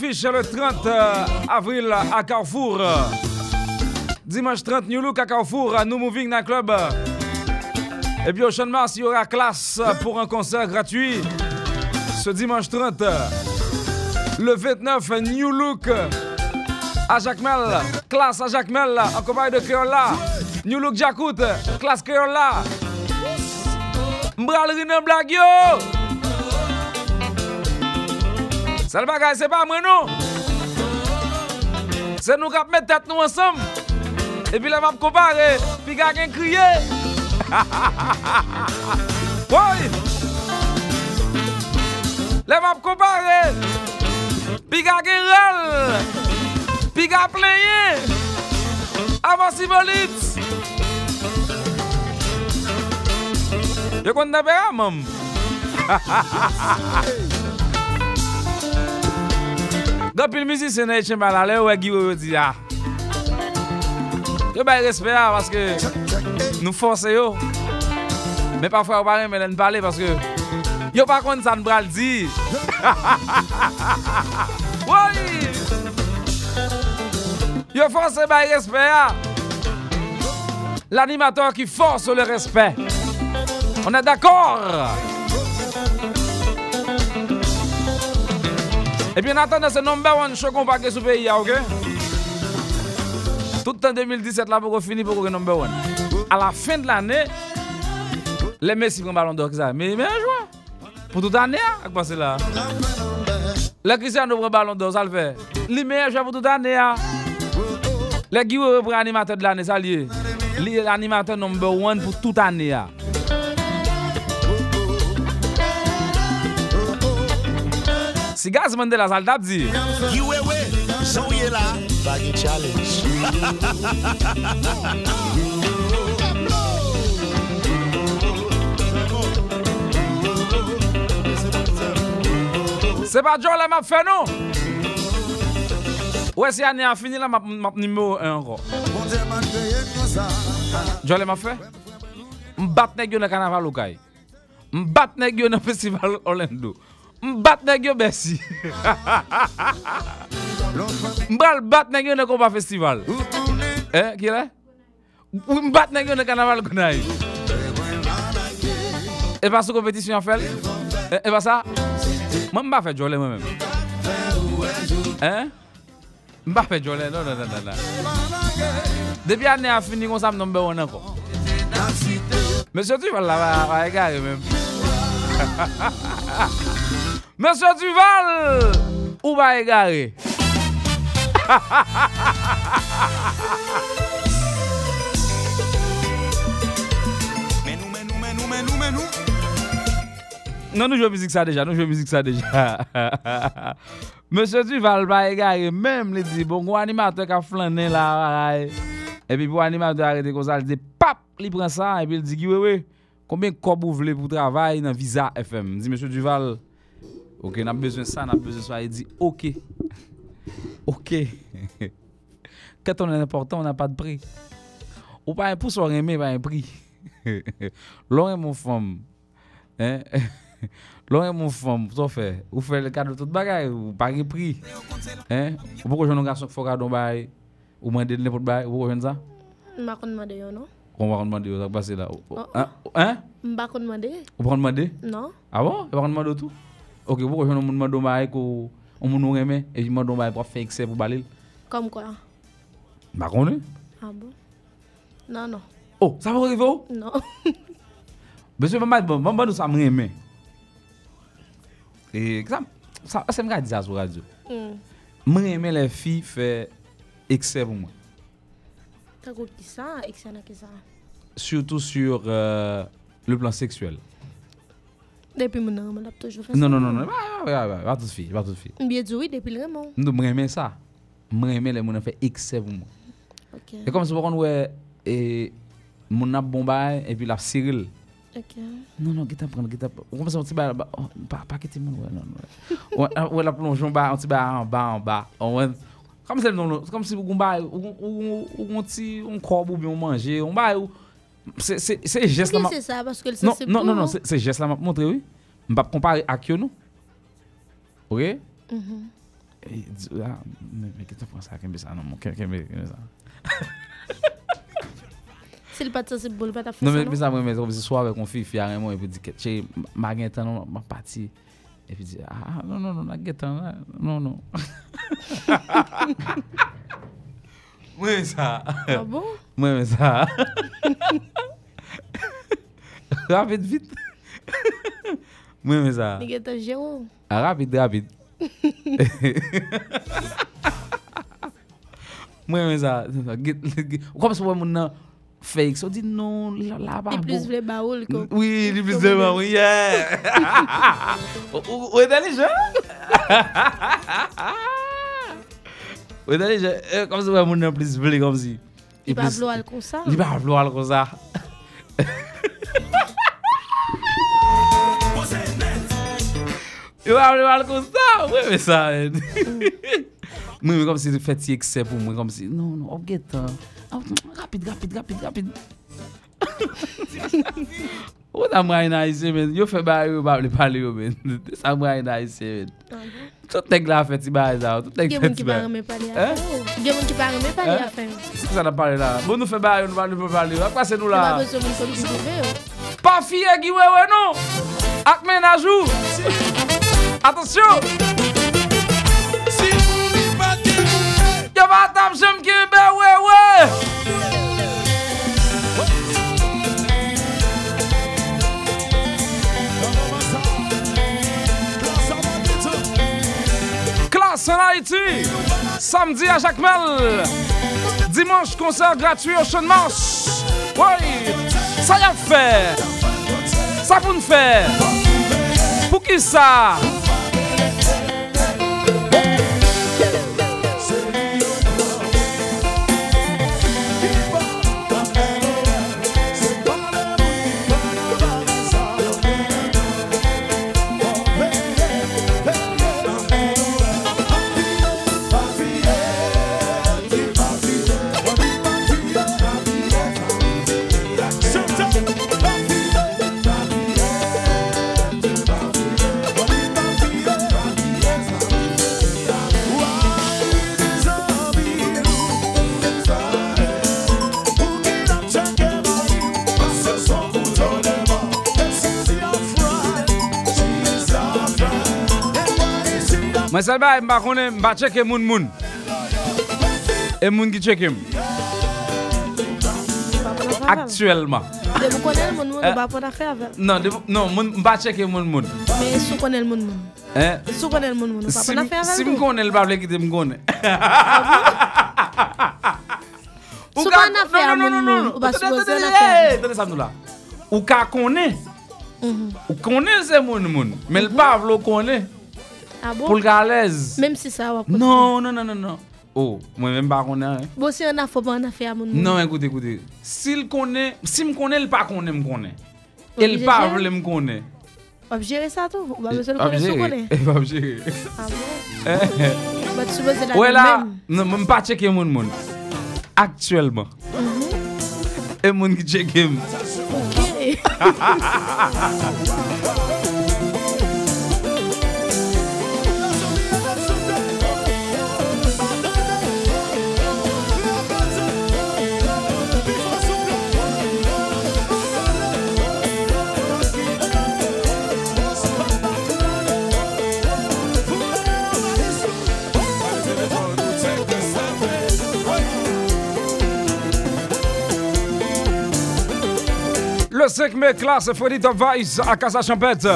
le 30 euh, avril à Carrefour. Dimanche 30 New Look à Carrefour, à New Moving Night Club. Et puis au Champ de Mars, il y aura classe pour un concert gratuit. Ce dimanche 30. Le 29 New Look à Jacmel. Classe à Jacmel en compagnie de Créola. New Look Jacout. Classe Créola. Mbral Rine Blague Sel bagay se pa mwen nou. Se nou kap met tet nou ansam. E pi la map kopare. Pi kagen kriye. Woy. La map kopare. Pi kagen rel. Pi ka pleye. Avan si volit. Yo kon da be a mam. Ha ha ha ha ha. Mizi se nan etchen bala le ou e giwe ou di ya Yo bay respect ya paske nou force yo. Men pafwa ou pare men len pale paske Yo pa kon san bral di Yo force bay respect ya L'animateur qui force le respect. On est d'accord E pi natan de se number one show kon pake sou peyi ya, ok? Tout an 2017 la pou kon fini pou kon gen number one. A la fin de l'anè, le Messi pren balon d'or ki sa. Me yon jwa. Pou tout anè ya, ak pase la. Le Cristiano pren balon d'or, sa l'fè. Li meyè jwa pou tout anè ya. Le Guillaume pren animateur de l'anè, sa liye. Li animateur number one pou tout anè ya. Si gaz mande la sal tap di. Kiwewe, souye la, bagi challenge. Se pa John la map fe nou? Ouè si ane a fini la map nime ou enro. John la map fe? Mbat neg yo nan kanaval ou kay. Mbat neg yo nan festival Orlando. Mbat neg yo besi. Mbral bat neg yo nan kompa festival. Eh, ki la? Mbat neg yo nan kanaval konay. E pa sou kompetisyon an fel? E eh, pa sa? Mwen mba fe jole mwen men. Eh? Mba fe jole, non, non, non, non. non. Depi ane a fini kon sa m nombe wana kon. Mwen sotu yon la va e gare men. Ha ha ha ha ha. Menou, menou, menou, menou, menou. Non, nou jwe müzik sa deja, nou jwe müzik sa deja. Monsye Duval ba e gare, mèm li di, bon, gwa animatè ka flanen la, varay. E pi pou animatè arete kon sa, li di, pap, li pren sa, e pi li di, giwewe, konbien kob ou vle pou travay nan Visa FM? Di, Monsye Duval, ok, nan bezwen sa, nan bezwen sa, e di, ok. Ok. Quand on est important, on n'a pas de prix. Ou pas un pouce, on remet pas un prix. L'on est mon femme. Hein? L'on est mon femme, ça fait? Ou fait le cadeau tout bagay, ou pas un prix? Hein? Ou pourquoi je n'ai qui faut cadeau bagay, ou demander n'importe bagay, ou pourquoi je ça? Mba kon demande yo, non? On va demander, ça passe là. Oh. Hein? Hein? Mba kon demande? Pas demander? Non? Ah bon? Et pas demander tout? Ok, pourquoi je n'ai demandé bagay qu'on on nous remet, et je demande bagay pour faire excès pour balil? Comme quoi? Bah, qu'on est? Ah bon? Non, non. Oh, ça va arriver? Non. Monsieur maman, nous me remet. Et ça, ça, ça me dit ça sur radio. Hmm. Me remet les filles faire excès pour moi. T'as ça? Surtout sur euh, le plan sexuel. Depuis mon nom, on a toujours fait Non, ça. non, non, non, pas, pas, pas, pas toute fille, pas toute fille. Bien dit oui, depuis le Raymond. Nous me remet ça. Me remet les gens fait excès pour moi. Ok. Et comme ça, on ouais, et mon a bombay et puis la Cyril. Ok. Non, non, qui t'a prendre, qui t'a Comme ça, on t'y bat, oh, pas, pas quitter mon, ouais, non, non. Ah, ouais, la plonge en bas, on t'y bat en bas, en bas. On va- Comme c'est non, non, c'est comme si vous bail ou ou ou ti ou bail ou Se jes la map... Ki se sa? Paske se se pou nou? Non, non, non. Se jes la map montre, oui. Mbap kompare ak yo nou. Ok? Mm-hmm. E, ah, me ke te pran sa kembe sa nan moun. Kembe sa. Se li pati sa se bol pati a fè sa nan? Non, me sa mwen mè. Se soave kon fi fia remon. E pou di ke che, ma gen tan nou, ma pati. E pou di, ah, non, non, non, la gen tan. Non, non. Mwen mè sa. A bon? Mwen mè sa. Rapide, vite. Gen tan jero. Ah, rapide, rapide. Get, get, kom se wè moun nan fake, so di non, ba Li bon. plus vle ba ou li ko. Oui, li plus de man, oui, yeah. Ou- Ou ou intelligent? Ou intelligent? Eh, Kom se wè moun nan plus vle kom si. Li pa plus- vlo al kon sa. Li pa vlo Yo ap le mal kon sa, wè mè sa men. Mwen mwen kom si fèt si ekse pou mwen, kom si, non, non, op get, euh, rapid, rapid, rapid, rapid. Ou ta mwa yon a yise men, yo fè ba yo, ba ap le pale yo men. Sa mwa yon a yise men. Tout tek la fèt si ba e yon sa, tout tek fèt si ba. Gen moun ki pare mè pale ya fè. Gen moun ki pare mè pale ya fè. Si ki sa nan pale la, bon nou fè ba yo, nou ba nou pale yo, akwa se nou la. Se ba bezon moun kon ki pare yo. Pa fye ki wè wè nou, ak men a jou. ajou Atensyon Yo pa tam jem ki be wewe Classe en Haïti Samedi à Jacmel. Dimanche concert gratuit au Champ de Mars Oui Ça y a fait. Ça pour nous faire Pour qui ça? Mwen sel ba, mba konen, mba cheke moun moun. E moun ki cheke m. Aktuelman. De mou konen moun moun, mba eh. pon akre avel. Non, non, moun, mba cheke moun moun. Me sou konen moun moun. Eh? Sou konen moun moun, mba pon akre avel. Si m konen, mba vle kite m konen. Sou konen akre avel moun moun, Ou ba sou konen akre avel. Eh, Tene sa mnou la. Ou ka konen. Mhm. Ou konen se moun moun. Men l pa vlo konen. Ah bon? Pou l ka alez Mem si sa wap. Non, non, non, non, non Oh, mwen men pa konen hein. Bo si afò pa an afè a moun moun. Non, écoute, écoute. Si l konen, si m konen, l pa konen m konen. El Oblige pa jere? vle m konen. Wap jere sa tou? Ou ba bezon konen sou konen? E pa jere. Ah bon? Eh, Ba sou bezon la Ouè la, men. non, m pa cheke moun moun. Aktuellement. E moun ki cheke m. Ok. Le 5 mai, classe Freddy Top à Casa Champette.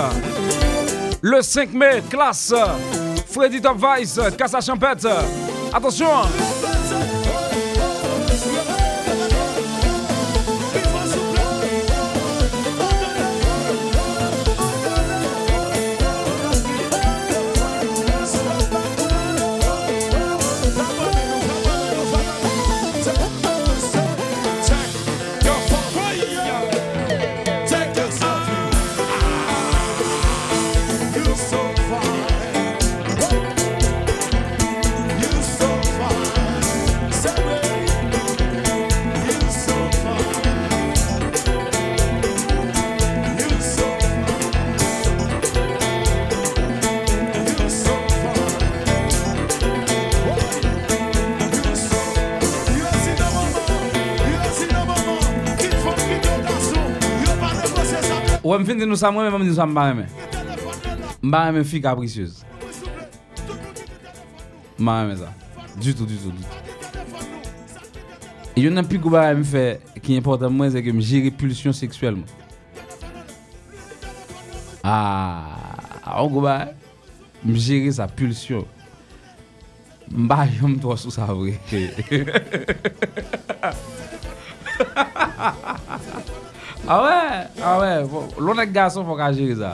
Le 5 mai, classe Freddy Top Vice, Casa Champette. Attention. Ou m fin di nou sa mwen, m di nou sa mba reme. Mba reme fi kaprisyez. Mba sa. Du tout, du tout, du tout. E yon nan pi kou ba m fe ki importan mwen se ke m jere pulsyon seksuel mwen. Ah, m jere sa pulsyon. Mba yon m to sou sa vre. Awe, awe, lounet gason fò ka jiri za.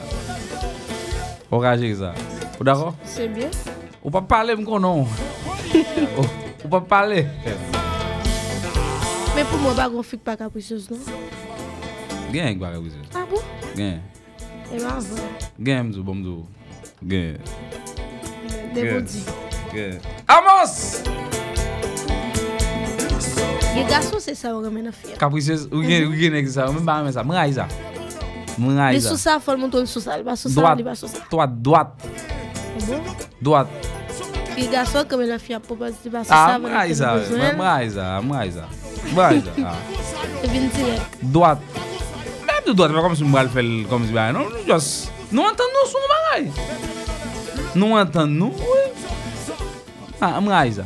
Fò ka jiri za. Ou dako? Se bie. Ou pa pale m konon. Ou pa pale. Men pou mwen bagon fik pa kaprisos non? Gen yon kwa kaprisos. A ah pou? Gen. E ba avon. Gen eh mzou, bomzou. Gen. Debo di. Gen. Amos! Ye gason se sa ou remen a fya. Kaprisez, ou gen ek sa, ou men ba remen sa. Mwen a iza. Mwen a iza. Li sou sa fol moun ton sou sa, li ba sou sa, li ba sou sa. Doat, doat. Doat. Ye gason kemen a fya pou pas li ah, ba sou sa. A, mwen a iza, mwen a iza, mwen a iza. Mwen a iza, a. E vin direk. Doat. Mwen ap di doat, mwen kom si mwen bal fel, kom si ba. Non, nou jos. Nou antan nou sou mwen bagay. Nou antan nou, oui. A, mwen a iza.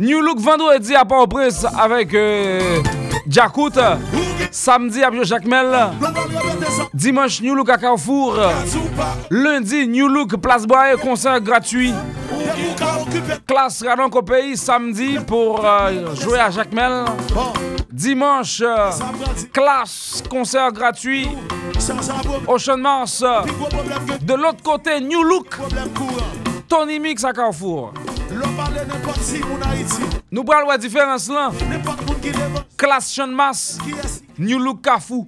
New Look vendredi à Port-au-Prince avec euh. Samedi à Jacmel. Dimanche New Look à Carrefour. Lundi New Look Place Boye concert gratuit. Classe Radon pays samedi pour euh, jouer à Jacmel. Dimanche euh, classe concert gratuit. Ocean Mars. De l'autre côté New Look. Tony Mix à Carrefour. Nou pral wè diferans lan Klas chan mas New look kafou.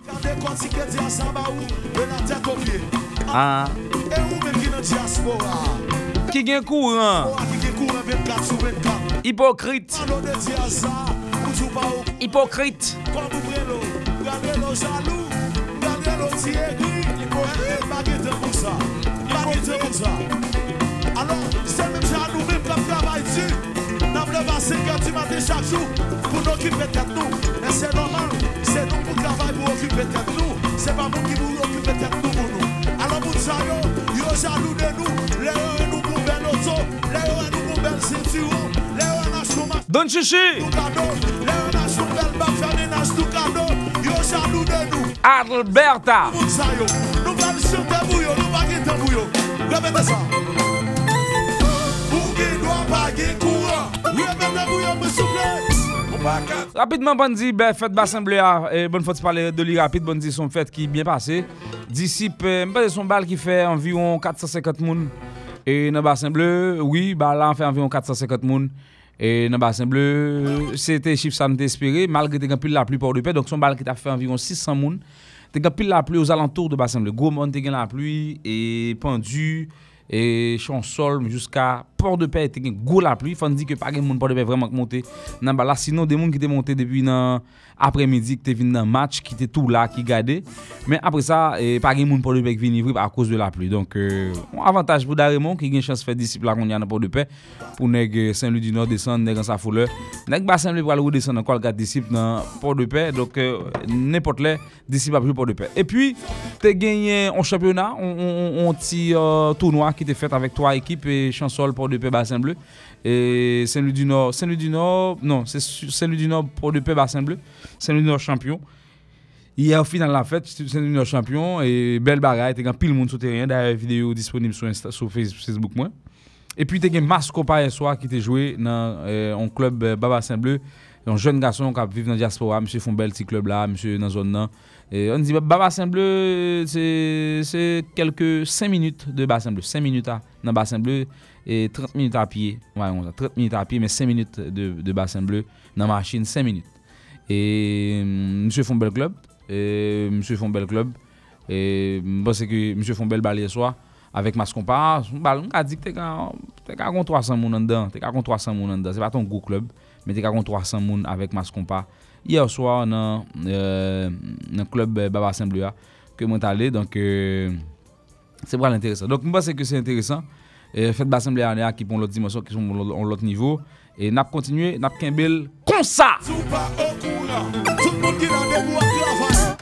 Ah. Ki gen kouran Hipokrit Hipokrit Hipokrit Semitya nou mèm kap travay ti Nan vleva 5 an ti maten chak chou Pou nou kipe tet nou E se normal, se nou pou travay pou okipe tet nou Se pa moun ki pou okipe tet nou pou nou Alon moun sa yo, yo jalou de nou Le yo e nou pou bel oto Le yo e nou pou bel sentiro Le yo e nas chou mas Don chichi. Le yo nas chou bel bak fèmè nas tou kado Yo jalou de nou Alberta. Moun sa yo, nou bel sou te bou yo Nou bagi te bou yo Remete sa Rapidement, Bandi, ben, fête Bassemblée, et bonne fois de parler de lui rapide, Bandi, son fête qui est bien passé. Disciple, euh, m'pas son bal qui fait environ 450 moun. Et dans Bassin Bleu, oui, bah là, on fait environ 450 moun. Et dans Bassin Bleu, c'était chiffre ça espéré, malgré que pile la pluie port de paix, donc son bal qui t'a fait environ 600 moun. T'es pile la pluie aux alentours de Bassin Bleu. Gros monde, t'es la pluie, et pendu, et chansol jusqu'à port de paix, t'es gros la pluie. Faut dire que pas de monde port de paix vraiment monté dans bas là. Sinon, des monde qui étaient monté depuis dans qui étaient venus dans le match, qui étaient tout là, qui gardaient. Mais après ça, eh, pas de monde port de vient livrer à cause de la pluie. Donc, euh, avantage pour Daremont qui a une chance de faire disciple là qu'on y a dans port de paix pour nèg Saint-Louis du Nord descendre nèg en sa fouleur. Nèg Bassin Bleu pour aller redescendre encore le 4 disciples dans port de paix. Donc, euh, n'importe les disciples à port de puis, tu gagné un championnat, un, un, un petit euh, tournoi était fait avec trois équipes et Chansol Port de Paix Bassin Bleu et Saint-Louis du Nord. Saint-Louis du Nord, non, c'est Saint-Louis du Nord de Paix Bassin Bleu. Saint-Louis du Nord champion. Hier, au final, la fête, c'est une champion et belle bagaille. T'es pile monde sur terrain. D'ailleurs, vidéo disponible sur, Insta, sur Facebook. Moi. Et puis, t'es Masco hier soir qui était joué dans euh, un club euh, Baba Saint-Bleu. Un jeune garçon qui vit dans la diaspora. Monsieur font bel petit club là, monsieur dans la zone. Et on dit Baba Saint-Bleu, c'est quelques 5 minutes de Bassin Bleu. 5 minutes dans Bassin Bleu et 30 minutes à pied, ouais, 30 minutes à pied, mais 5 minutes de, de bassin bleu dans la machine, 5 minutes. Et mm, monsieur font bel Club, et monsieur font bel Club, et parce que monsieur font bel balai soir avec Mascompa, on a dit que t'es qu'à 300 moun dedans, t'es qu'à 300 moun dedans, c'est pas ton gros club, mais t'es qu'à 300 moun avec Mascompa. Hier soir dans euh, dans club Baba Saint-Bleu que je suis allé donc euh, c'est vraiment intéressant. Donc je pense que c'est intéressant. Et faites Baba Saint-Bleu qui prend l'autre dimension, qui sont à l'autre niveau. Et n'a continué, n'a bel comme ça.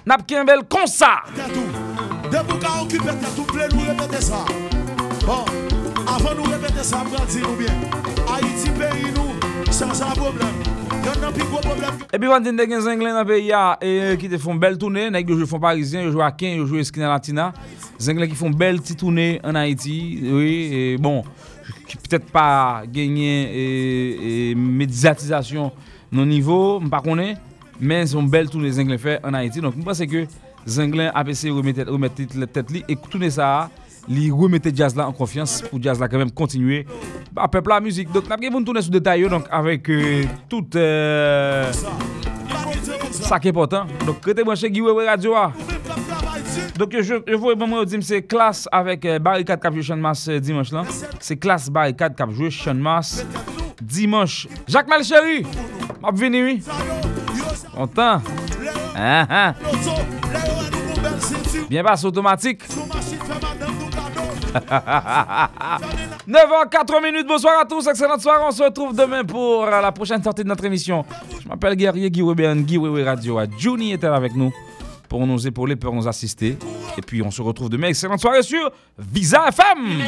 N'a bel comme ça. Debout qu'à occuper tout plein, nous répéter ça. Bon, avant nous répéter ça, nous dire bien. Haïti, pays, nous, sans problème. E pi wante de gen zenglen nan pe ya ki te fon bel toune, nek yo jwe fon parizien, yo jwe aken, yo jwe skina latina. Zenglen ki fon bel ti toune an Haiti, oui, bon, ki ptet pa genyen medizatizasyon nan nivou, mpa konen, men son bel toune zenglen fe an Haiti. Donk mpa se ke zenglen apese remete tet li, ek toune sa a li remettez jazz là en confiance pour jazz là quand même continuer à peuple la musique. Donc, nous avons tourner sur détail donc avec euh, tout euh, ça qui est important. Donc, restez branché Guiwewe Radio. Donc, je, je vous moi dire c'est classe avec euh, Barricade Cap Jean Mas euh, dimanche là. C'est classe Barricade Cap jouer Jean Mas dimanche. Jacques Malchéri, m'a venu. Content. Ah, ah. Bien passe automatique. 9h, 4 minutes, bonsoir à tous, excellente soirée. On se retrouve demain pour euh, la prochaine sortie de notre émission. Je m'appelle Guerrier Guy Weben, Guy Radio. Juni est avec nous pour nous épauler, pour nous assister. Et puis on se retrouve demain. Excellente soirée sur Visa FM.